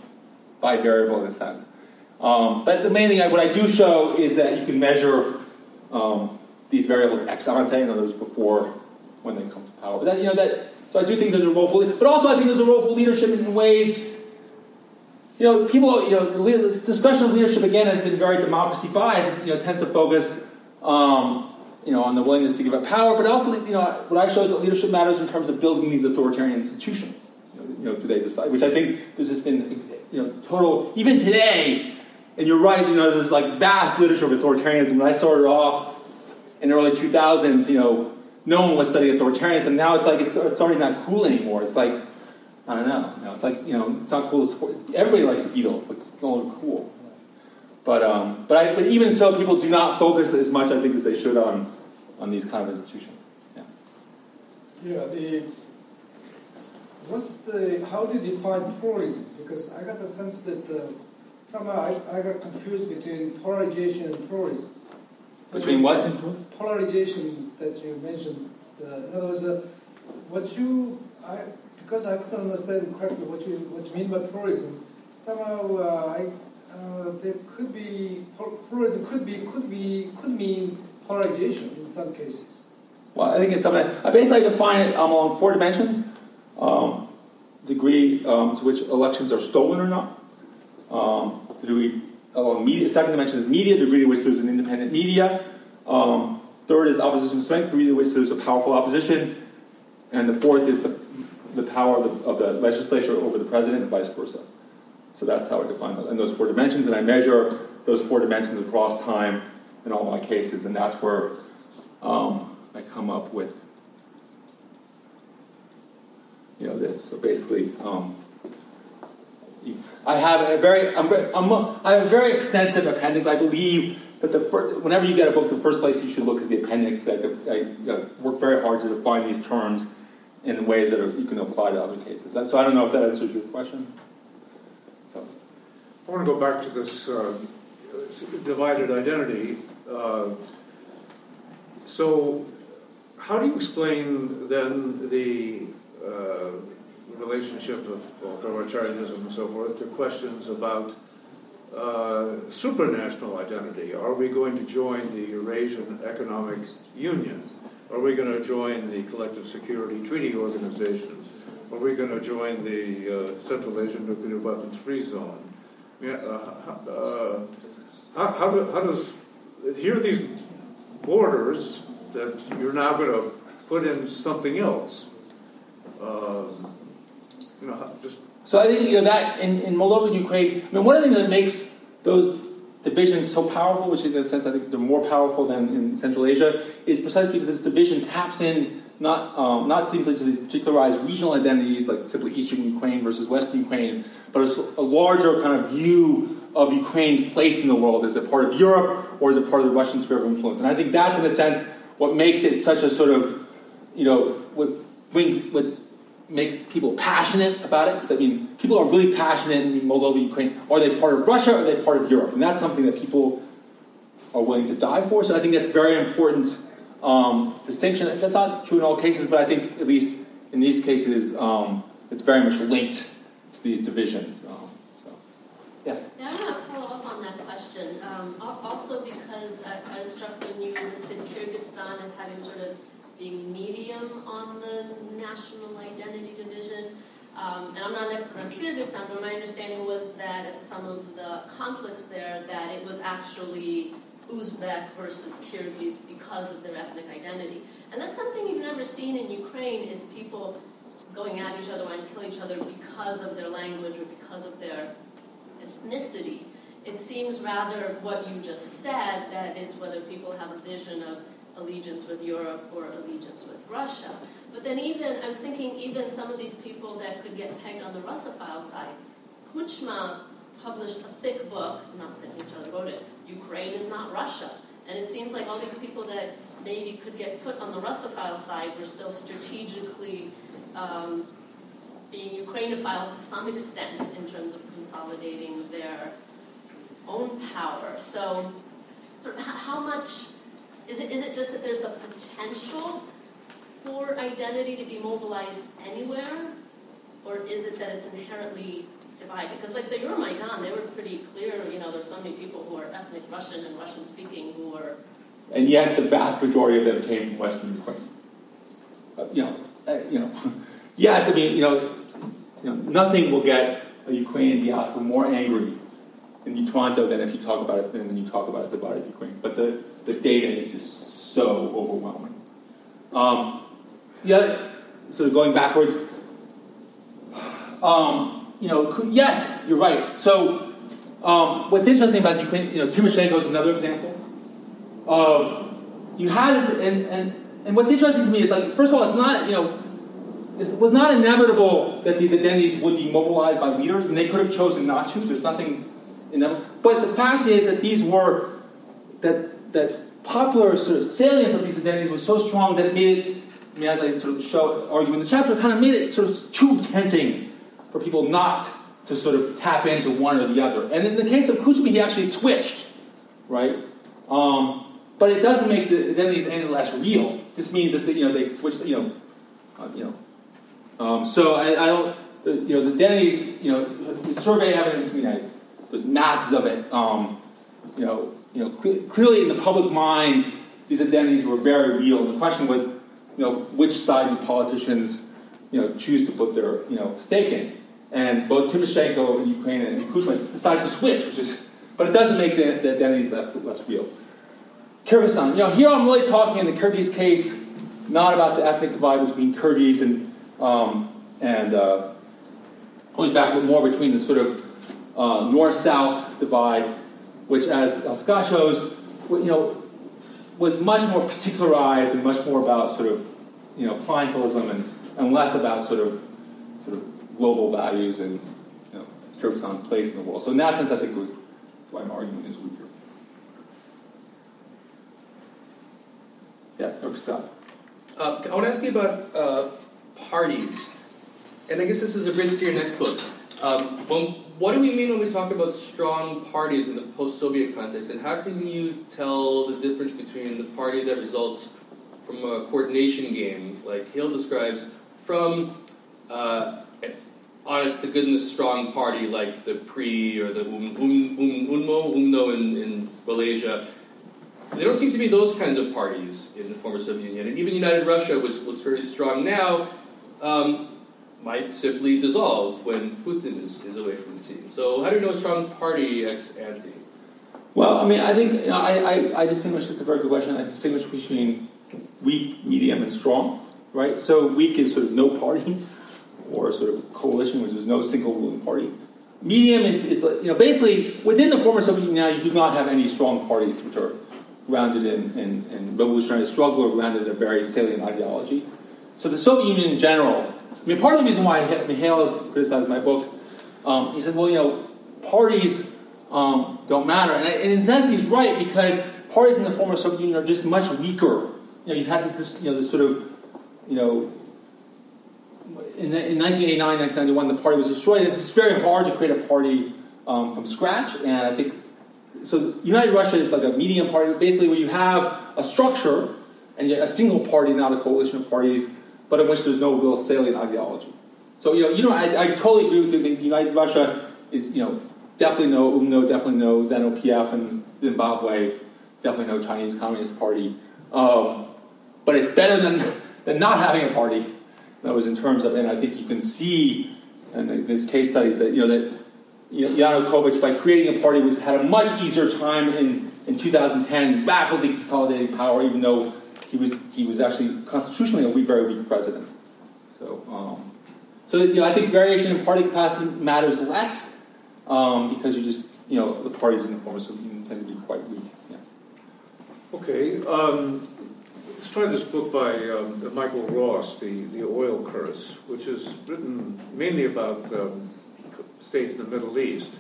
by variable in a sense. Um, but the main thing, I, what I do show is that you can measure um, these variables ex ante, in other words, before when they come to power. But that, you know, that, so I do think there's a role for, but also I think there's a role for leadership in ways. You know, people. You know, the discussion of leadership again has been very democracy biased. You know, tends to focus, um, you know, on the willingness to give up power, but also, you know, what I show is that leadership matters in terms of building these authoritarian institutions. You know, you know do they decide? Which I think there's just been, you know, total. Even today, and you're right, you know, there's like vast literature of authoritarianism. When I started off in the early 2000s, you know, no one was studying authoritarianism. Now it's like, it's, it's already not cool anymore. It's like, I don't know. You know it's like, you know, it's not cool. Everybody likes the Beatles. Like, no one cool. But, um, but, I, but even so, people do not focus as much, I think, as they should on, on these kind of institutions. Yeah. Yeah, the, what's the, how do you define pluralism? Because I got the sense that uh, somehow I, I got confused between polarization and pluralism. Between what? Polarization that you mentioned. Uh, in other words, uh, what you, I, because I couldn't understand correctly what you what you mean by pluralism. Somehow, uh, I, uh, there could be pluralism could be could be could mean polarization in some cases. Well, I think it's something. I basically define it um, along four dimensions: um, degree um, to which elections are stolen or not, um, the degree along media. Second dimension is media, the degree to which there's an independent media. Um, third is opposition strength, the degree to which there's a powerful opposition. And the fourth is the, the power of the, of the legislature over the president and vice versa. So that's how I define it those four dimensions. And I measure those four dimensions across time in all my cases. And that's where um, I come up with you know this. So basically, um, I have a very, I'm, I'm, I have a very extensive appendix. I believe that the first, whenever you get a book, the first place you should look is the appendix. I, I, I work very hard to define these terms in ways that are, you can apply to other cases. So I don't know if that answers your question. So. I want to go back to this uh, divided identity. Uh, so, how do you explain then the uh, relationship of authoritarianism and so forth to questions about uh, supranational identity. Are we going to join the Eurasian Economic Union? Are we going to join the Collective Security Treaty Organizations? Are we going to join the uh, Central Asian Nuclear Weapons Free Zone? Yeah, uh, uh, how, how, do, how does here are these borders that you're now going to put in something else? Um, know, just so I think you know that in, in Moldova and Ukraine, I mean, one of the things that makes those divisions so powerful, which in a sense I think they're more powerful than in Central Asia, is precisely because this division taps in not um, not simply to these particularized regional identities like simply Eastern Ukraine versus Western Ukraine, but a larger kind of view of Ukraine's place in the world. Is it part of Europe or is it part of the Russian sphere of influence? And I think that's in a sense what makes it such a sort of you know what, what makes people passionate about it because I mean people are really passionate in Moldova, Ukraine. Are they part of Russia? Or are they part of Europe? And that's something that people are willing to die for. So I think that's very important um, distinction. That's not true in all cases, but I think at least in these cases, um, it's very much linked to these divisions. Um, so. Yes. Yeah, I want to follow up on that question. Um, also, because I, I was struck when you listed Kyrgyzstan as having sort of being medium on the national identity division. Um, and I'm not an expert on Kyrgyzstan, but my understanding was that at some of the conflicts there, that it was actually Uzbek versus Kyrgyz because of their ethnic identity. And that's something you've never seen in Ukraine is people going at each other and killing each other because of their language or because of their ethnicity. It seems rather what you just said, that it's whether people have a vision of allegiance with Europe or allegiance with Russia. But then even, I was thinking even some of these people that could get pegged on the Russophile side, Kuchma published a thick book, not that he necessarily wrote it, Ukraine is not Russia. And it seems like all these people that maybe could get put on the Russophile side were still strategically um, being Ukrainophile to some extent in terms of consolidating their own power. So, sort of how much Is it, is it just that there's the potential for identity to be mobilized anywhere? Or is it that it's inherently divided? Because like the Euromaidan, they were pretty clear, you know, there's so many people who are ethnic Russian and Russian speaking who are and yet the vast majority of them came from Western Ukraine. Uh, you know, uh, you know, yes, I mean, you know, you know, nothing will get a Ukrainian diaspora more angry in Toronto than if you talk about it than you talk about a divided Ukraine. But the, the data is just so overwhelming. Um, yeah, sort of going backwards. Um, you know, yes, you're right. So, um, what's interesting about Ukraine, you know, Tymoshenko is another example of you had this, and, and, and what's interesting to me is like, first of all, it's not, you know, it was not inevitable that these identities would be mobilized by leaders, and they could have chosen not to. There's nothing inevitable. But the fact is that these were, that, that popular sort of salience of these identities was so strong that it made it, I mean, as I sort of show, argue in the chapter, kind of made it sort of too tempting for people not to sort of tap into one or the other. And in the case of Kuchma, he actually switched, right? Um, but it doesn't make the identities any less real. It just means that the, you know they switch. You know, uh, you know. Um, so I, I, don't. You know, the identities. You know, the survey evidence. You know, there's masses of it. Um, you know, you know, cl- clearly in the public mind, these identities were very real. The question was, you know, which side do politicians, you know, choose to put their, you know, stake in? And both Tymoshenko in Ukraine and Kuchma decided to switch, which is, but it doesn't make the, the identities less, less real. Kyrgyzstan. You know, here I'm really talking in the Kyrgyz case, not about the ethnic divide between Kyrgyz and um, and uh, back more between the sort of uh, north-south divide, which, as Scott shows, you know, was much more particularized and much more about sort of you know clientelism and, and less about sort of sort of global values and you know, Kyrgyzstan's place in the world. So in that sense, I think it was why my argument is weaker. Yeah. Scott. Uh, I want to ask you about uh, parties. And I guess this is a bridge to your next book. Um, what do we mean when we talk about strong parties in the post Soviet context? And how can you tell the difference between the party that results from a coordination game, like Hale describes, from uh, honest to goodness strong party like the PRI or the um, um, um, UNMO, UMNO in, in Malaysia, there don't seem to be those kinds of parties in the former Soviet Union. And even United Russia, which looks very strong now, um, might simply dissolve when Putin is, is away from the scene. So, how do you know a strong party ex ante? Well, I mean, I think you know, I, I, I distinguish, it's a very good question. I distinguish between weak, medium, and strong, right? So, weak is sort of no party, or sort of coalition, which is no single ruling party. Medium is, is you know, basically within the former Soviet Union now, you do not have any strong parties which are grounded in, in, in, revolutionary struggle or grounded in a very salient ideology. So the Soviet Union in general, I mean, part of the reason why Mihail has criticized my book, um, he said, well, you know, parties um, don't matter. And in a sense, he's right because parties in the former Soviet Union are just much weaker. You know, you had this, you know, this sort of, you know, in, in 1989, 1991, the party was destroyed. It's very hard to create a party um, from scratch, and I think so United Russia is like a medium party, basically where you have a structure and a single party, not a coalition of parties, but in which there's no real salient ideology. So you know, you know, I, I totally agree with you. That United Russia is you know definitely no UMNO, definitely no ZANU PF in Zimbabwe, definitely no Chinese Communist Party. Um, but it's better than than not having a party. That was in terms of, and I think you can see in these case studies that you know that Yanukovych, by creating a party, was had a much easier time in, in 2010, rapidly consolidating power, even though he was he was actually constitutionally a weak, very weak president. So, um, so you know, I think variation in party capacity matters less um, because you just you know the parties in the former Soviet Union tend to be quite weak. Yeah. Okay. Um, let's try this book by um, Michael Ross, the, the Oil Curse, which is written mainly about um, states in the Middle East.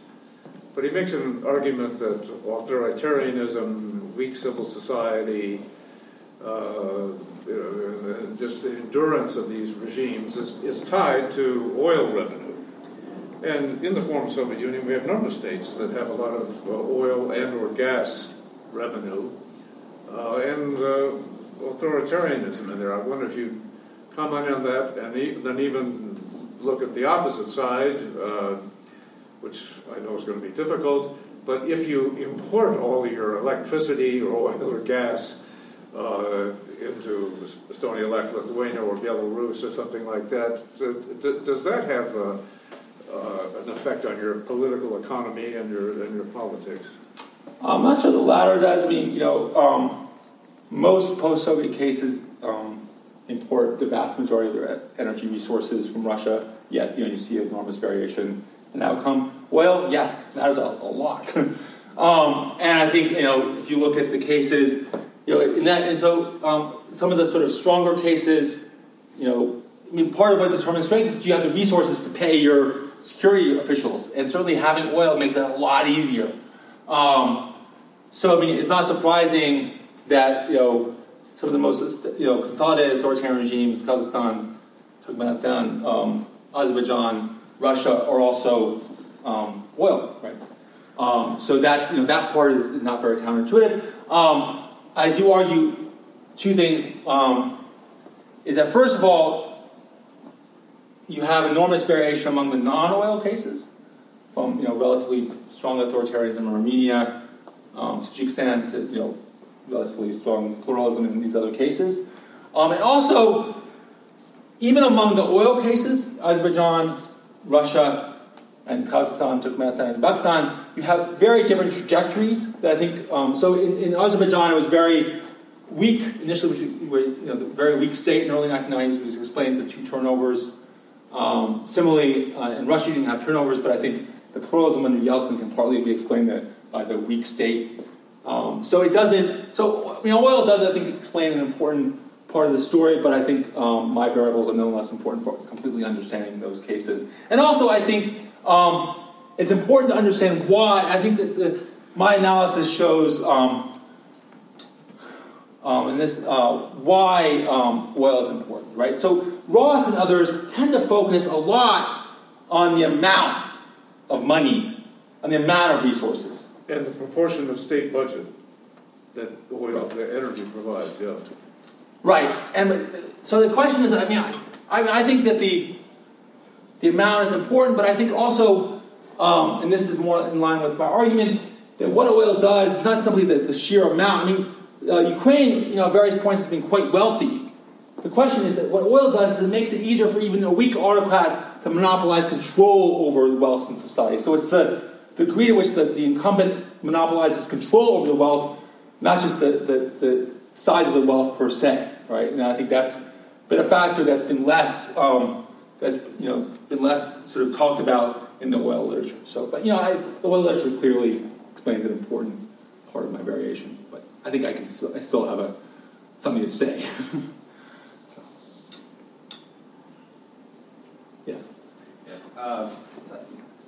But he makes an argument that authoritarianism, weak civil society, just the endurance of these regimes is, is, tied to oil revenue. And in the former Soviet Union, we have number of states that have a lot of uh, oil and or gas revenue. uh, and uh, authoritarianism in there. I wonder if you comment on that, and e- then even look at the opposite side, uh, which I know is going to be difficult. But if you import all your electricity or oil or gas uh, into Estonia, like Lithuania, or Belarus, or something like that, does that have uh, uh, an effect on your political economy and your and your politics? I'm not sure the latter does. I mean, you know, um, most post-Soviet cases um, import the vast majority of their energy resources from Russia. Yet, you know, you see enormous variation in outcome. Oil, yes, that is a, a lot. um, and I think you know, if you look at the cases, you that, and so um, some of the sort of stronger cases, you know, I mean, part of what determines strength is you have the resources to pay your security officials, and certainly having oil makes that a lot easier. Um, so I mean, it's not surprising that you know some of the most you know consolidated authoritarian regimes, Kazakhstan, Turkmenistan, um, Azerbaijan, Russia, are also um, oil, right? Um, so that's you know that part is not very counterintuitive. I do argue two things. Um, is that first of all, you have enormous variation among the non-oil cases, from you know relatively strong authoritarianism in Armenia, um, Tajikistan to you know relatively strong pluralism in these other cases, um, and also even among the oil cases, Azerbaijan, Russia, and Kazakhstan, Turkmenistan, and Pakistan, you have very different trajectories. That I think um, so. In, in, Azerbaijan, it was very weak initially, which you know the very weak state in early 1990s, which explains the two turnovers. Um, similarly, uh, in Russia, you didn't have turnovers, but I think the pluralism under Yeltsin can partly be explained by the weak state. Um, so it doesn't. So you know, oil does, I think, explain an important part of the story, but I think um, my variables are no less important for completely understanding those cases. And also, I think um, it's important to understand why. I think that the, my analysis shows, um, um, this uh, why um, oil is important, right? So Ross and others tend to focus a lot on the amount of money, on the amount of resources, and the proportion of state budget that oil, the energy provides. Yeah. Right, and so the question is, I mean, I, I, mean, I think that the the amount is important, but I think also, um, and this is more in line with my argument, that what oil does is not simply the, the sheer amount. I mean, uh, Ukraine, you know, at various points has been quite wealthy. The question is that what oil does is it makes it easier for even a weak autocrat to monopolize control over the wealth in society. So it's the degree to which the, the incumbent monopolizes control over the wealth, not just the, the, the size of the wealth per se right? And I think that's been a factor that's been less um, that's you know been less sort of talked about in the oil literature. So, but you know, I, the oil literature clearly explains an important part of my variation. But I think I can still, I still have a something to say. so. Yeah. yeah. Um,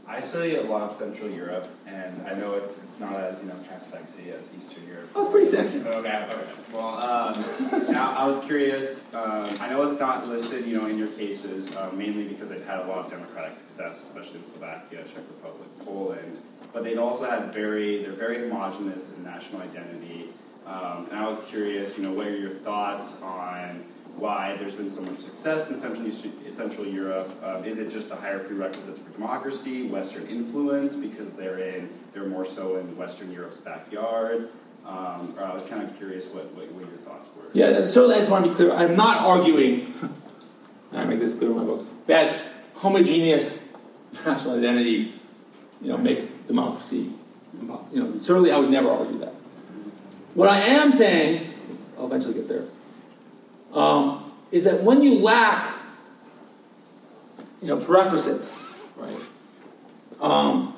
I study a lot of Central Europe, and I know it's it's not as you know kind of sexy as Eastern Europe. Oh, it's pretty sexy. Okay, okay. Well, um, now I was curious. Um, I know it's not listed, you know, in your cases, um, mainly because they've had a lot of democratic success, especially in Slovakia, Czech Republic, Poland. But they've also had very they're very homogenous in national identity. Um, and I was curious, you know, what are your thoughts on why there's been so much success in Central, Central Europe. Um, is it just the higher prerequisites for democracy, Western influence, because they're in they're more so in Western Europe's backyard? Um, or I was kind of curious what, what, what, your thoughts were. Yeah, so I just want to be clear. I'm not arguing, I make this clear in my book, that homogeneous national identity, you know, makes democracy. You know, certainly I would never argue that. What I am saying, I'll eventually get there um, is that when you lack, you know, prerequisites, right? Um,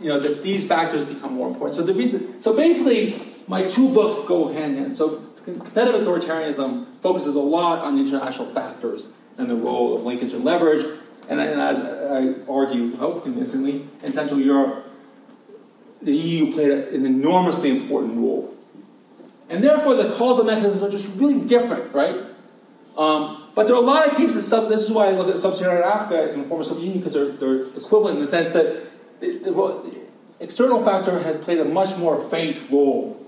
you know that these factors become more important. So the reason, so basically, my two books go hand in hand. So competitive authoritarianism focuses a lot on international factors and the role of linkage and leverage. And, and as I argue, hope convincingly, in Central Europe, the EU played an enormously important role and therefore, the causal mechanisms are just really different, right? Um, but there are a lot of cases, this is why I look at sub-Saharan Africa and the former Soviet Union, because they're, they're equivalent in the sense that the external factor has played a much more faint role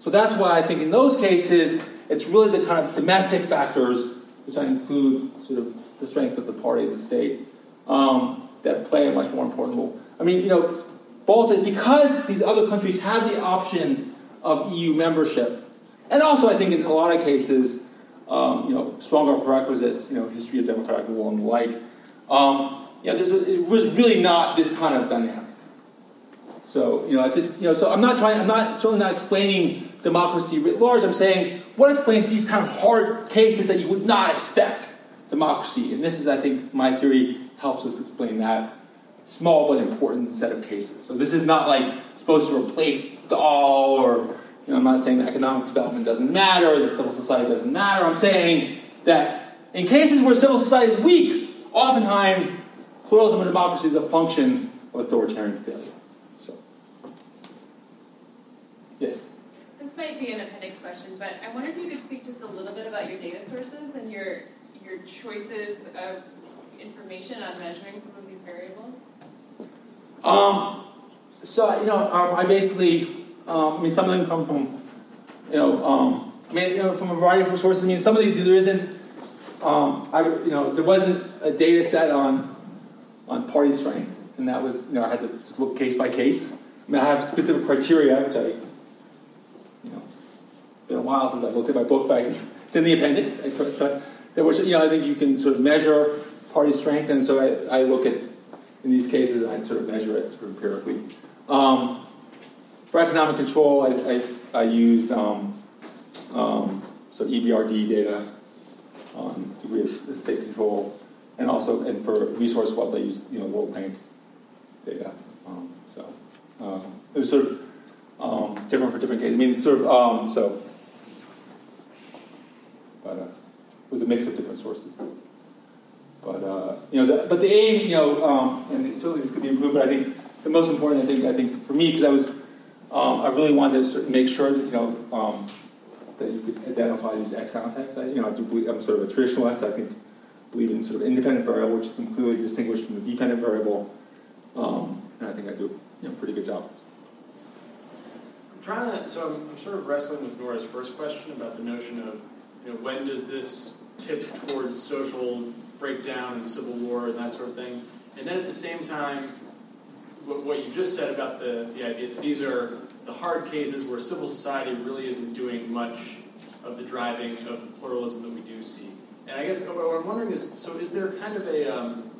So that's why I think in those cases, it's really the kind of domestic factors, which I include sort of the strength of the party, and the state, um, that play a much more important role. I mean, you know, Baltic is because these other countries have the options of EU membership, and also I think in a lot of cases, um, you know, stronger prerequisites, you know, history of democratic rule and the like. Um, know, this was, it was really not this kind of dynamic. So, you know, I just, you know, so I'm not trying, I'm not certainly not explaining democracy writ large. I'm saying what explains these kind of hard cases that you would not expect democracy. And this is, I think, my theory helps us explain that small but important set of cases. So this is not like supposed to replace all or you know, I'm not saying that economic development doesn't matter, that civil society doesn't matter. I'm saying that in cases where civil society is weak, oftentimes pluralism and democracy is a function of authoritarian failure. So, yes. This might be an appendix question, but I wonder if you could speak just a little bit about your data sources and your your choices of information on measuring some of these variables. Um. So you know, um, I basically um, I mean, some of them come from, you know, um, I mean, you know, from a variety of sources. I mean, some of these there isn't. Um, I, you know, there wasn't a data set on on party strength, and that was, you know, I had to look case by case. I mean, I have specific criteria, which I, you know, been a while since I looked at my book, but it's in the appendix. Try, there was, you know, I think you can sort of measure party strength, and so I, I look at in these cases, I sort of measure it sort of empirically. Um, for economic control, I, I, I used um, um, so EBRD data on degree of state control, and also and for resource wealth, I used you know World Bank data. Um, so um, it was sort of um, different for different cases. I mean, sort of um, so, but uh, it was a mix of different sources. But uh, you know, the, but the aim, you know, and certainly this could be improved. But I think the most important, I think, I think for me, because I was um, I really wanted to make sure that you know um, that you could identify these ex ante. I, you know, I do believe I'm sort of a traditionalist. I think believe in sort of independent variable, which is completely distinguished from the dependent variable. Um, and I think I do you know pretty good job. I'm trying to. So I'm, I'm sort of wrestling with Nora's first question about the notion of you know when does this tip towards social breakdown and civil war and that sort of thing, and then at the same time what, you just said about the, the idea that these are the hard cases where civil society really isn't doing much of the driving of the pluralism that we do see. And I guess what I'm wondering is, so is there kind of a, um,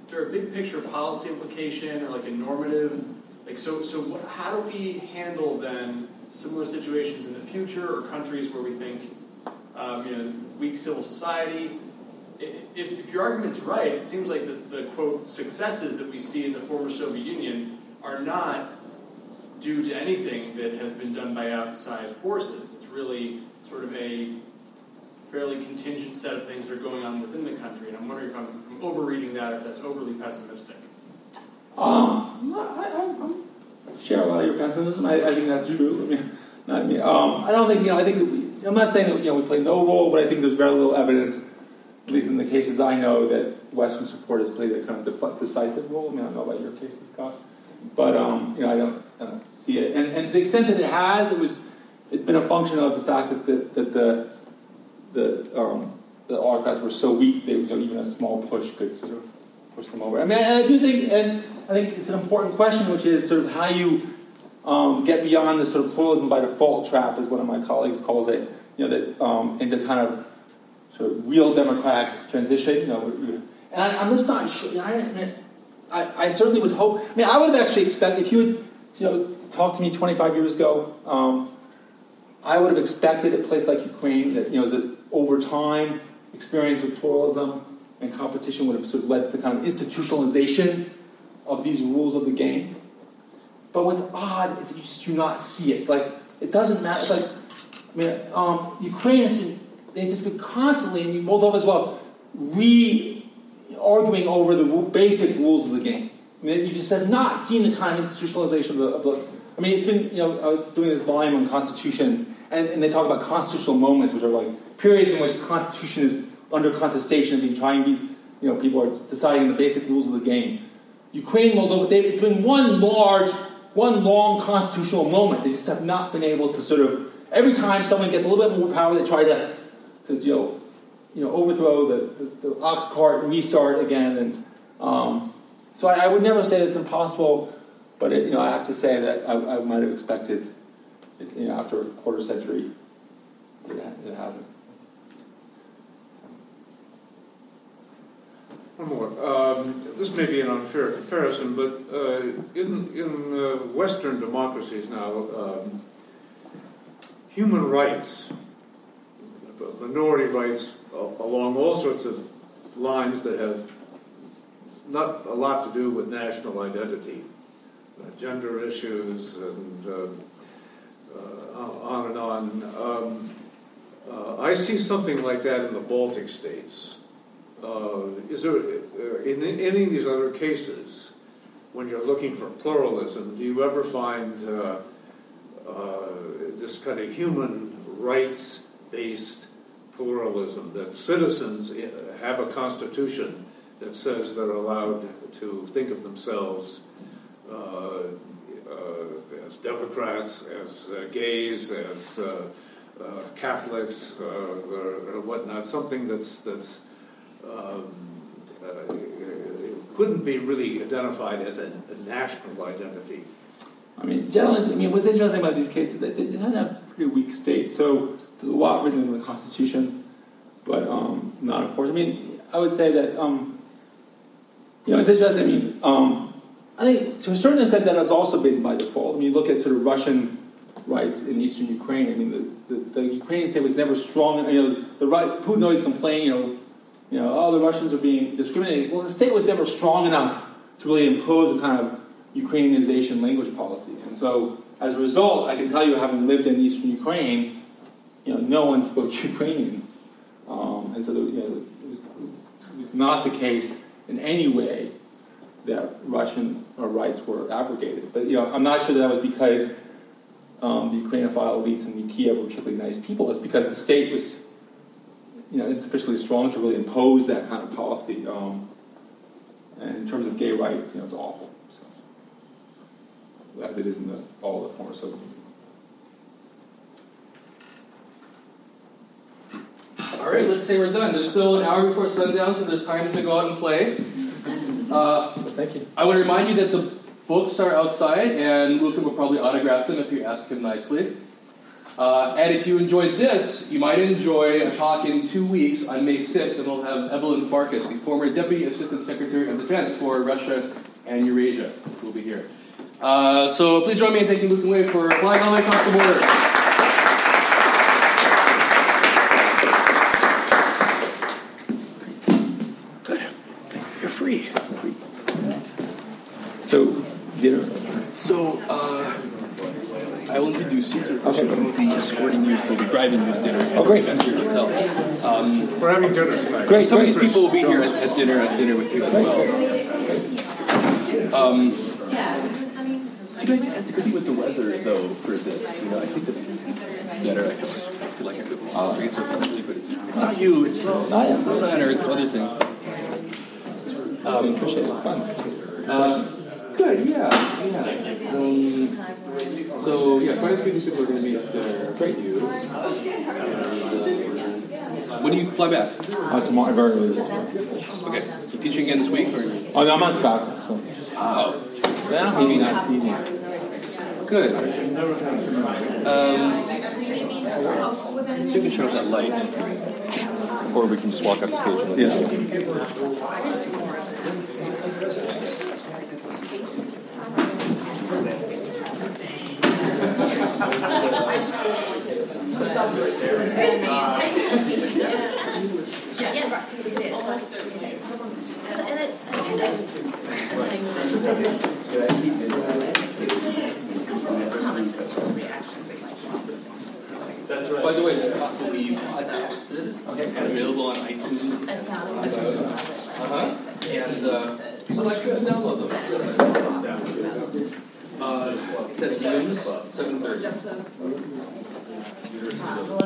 is there a big picture policy implication or like a normative, like so, so what, how do we handle then similar situations in the future or countries where we think, um, you know, weak civil society, if, if your argument's right, it seems like the, the, quote successes that we see in the former Soviet Union are not due to anything that has been done by outside forces. It's really sort of a fairly contingent set of things that are going on within the country. And I'm wondering if I'm, if I'm overreading that if that's overly pessimistic. Um, I, I, share a lot of your pessimism. I, I think that's true. I mean, not, mean, um, I don't think you know. I think that we, I'm not saying that you know we play no role, but I think there's very little evidence at least in the cases I know, that Western support has played a kind of decisive role. I mean, I don't know about your cases, Scott, but um, you know, I don't, see it. And, and, to the extent that it has, it was, it's been a function of the fact that the that the the um, the autocrats were so weak that you know, even a small push could sort of push them over. I mean, I do think, and I think it's an important question, which is sort of how you um, get beyond this sort of pluralism by default trap, as one of my colleagues calls it. You know, that um, into kind of sort of real democratic transition. You know, and I, am just not sure. I, I, I, certainly would hope. I mean, I would have actually expected if you had, you know, talked to me 25 years ago. Um, I would have expected a place like Ukraine that you know that over time experience with pluralism and competition would have sort of led to the kind of institutionalization of these rules of the game. But what's odd is that you just do not see it. Like it doesn't matter. It's like I mean, um, Ukraine has been they just been constantly, in Moldova as well, re arguing over the basic rules of the game. I mean, you just have not seen the kind of institutionalization of the, of the, I mean, it's been, you know, I was doing this volume on constitutions, and, and they talk about constitutional moments, which are like periods in which the Constitution is under contestation, being trying to be, you know, people are deciding the basic rules of the game. Ukraine, Moldova, they, it's been one large one long constitutional moment. They just have not been able to sort of every time someone gets a little bit more power, they try to, to you know, you know, overthrow the, the, the ox cart and restart again. And um, so I, I, would never say it's impossible, but it, you know, I have to say that I, I might have expected, you know, after a quarter century, it, it hasn't. One more. Um, this may be an unfair comparison, but uh, in in uh, Western democracies now, um, human rights, minority rights, along all sorts of lines that have not a lot to do with national identity, uh, gender issues, and uh, uh, on and on. Um, uh, I see something like that in the Baltic states uh, is there, uh, in any of these other cases, when you're looking for pluralism, do you ever find this kind of human rights based pluralism that citizens uh, have a constitution that says they're allowed to think of themselves uh, as Democrats, as gays, as Catholics, or whatnot, something that's, that's um, uh, couldn't be really identified as a, a, national identity. I mean, generally, I mean, what's interesting about these cases that they had a pretty weak state. So there's a lot written in the Constitution, but um, not enforced. I mean, I would say that um, you know it's interesting. I mean, um, I think to a certain extent that has also been by default. I mean, look at sort of Russian rights in eastern Ukraine. I mean, the, the, the Ukrainian state was never strong. Enough, you know, the right, Putin always complained. You know you know, oh, the Russians are being discriminated. Well, the state was never strong enough to really impose a kind of Ukrainianization language policy. And so, as a result, I can tell you, having lived in eastern Ukraine, you know, no one spoke Ukrainian. Um, and so, the, you know, it was, it was not the case in any way that Russian uh, rights were abrogated. But you know, I'm not sure that, that was because um, the Ukrainophile elites in Kiev were particularly nice people. It's because the state was you know, insufficiently strong to really impose that kind of policy. Um, and in terms of gay rights, you know, it's awful. So, as it is in the, all the former Soviet Union. All right, let's say we're done. There's still an hour before sundown, so there's time to go out and play. Uh, Thank you. I want to remind you that the books are outside, and Lucan will probably autograph them if you ask him nicely. Uh, and if you enjoyed this, you might enjoy a talk in two weeks on May 6th, and we'll have Evelyn Farkas, the former Deputy Assistant Secretary of Defense for Russia and Eurasia, who will be here. Uh, so please join me in thanking Lucan Way for flying all the way across the border. Driving you to dinner. Oh, great. At your hotel. Um, We're having dinner tonight. Great. Some of these people will be here at, at dinner at dinner with you as well. Um, do you guys have to compete with the weather though for this? You know, I think that better. I feel, like I could. Uh, I guess it's but it's, it's not you. It's not it's the sun or it's other things. Um, appreciate it. Fun. Uh, good. Yeah. Yeah. Um, so yeah, quite a few people are going to be at dinner. Great news. When do you fly back? Uh, tomorrow, very early. Okay. You teaching again this week, or? Oh, no, I'm on sabbatical. So. Oh. Yeah, maybe that's easy. Good. Um, so you can turn off that light, or we can just walk off the stage. And yeah. By the way, this Cockle podcast available on iTunes. Uh-huh. And uh, I'd you download them. Uh, it's at 7.30. 差不多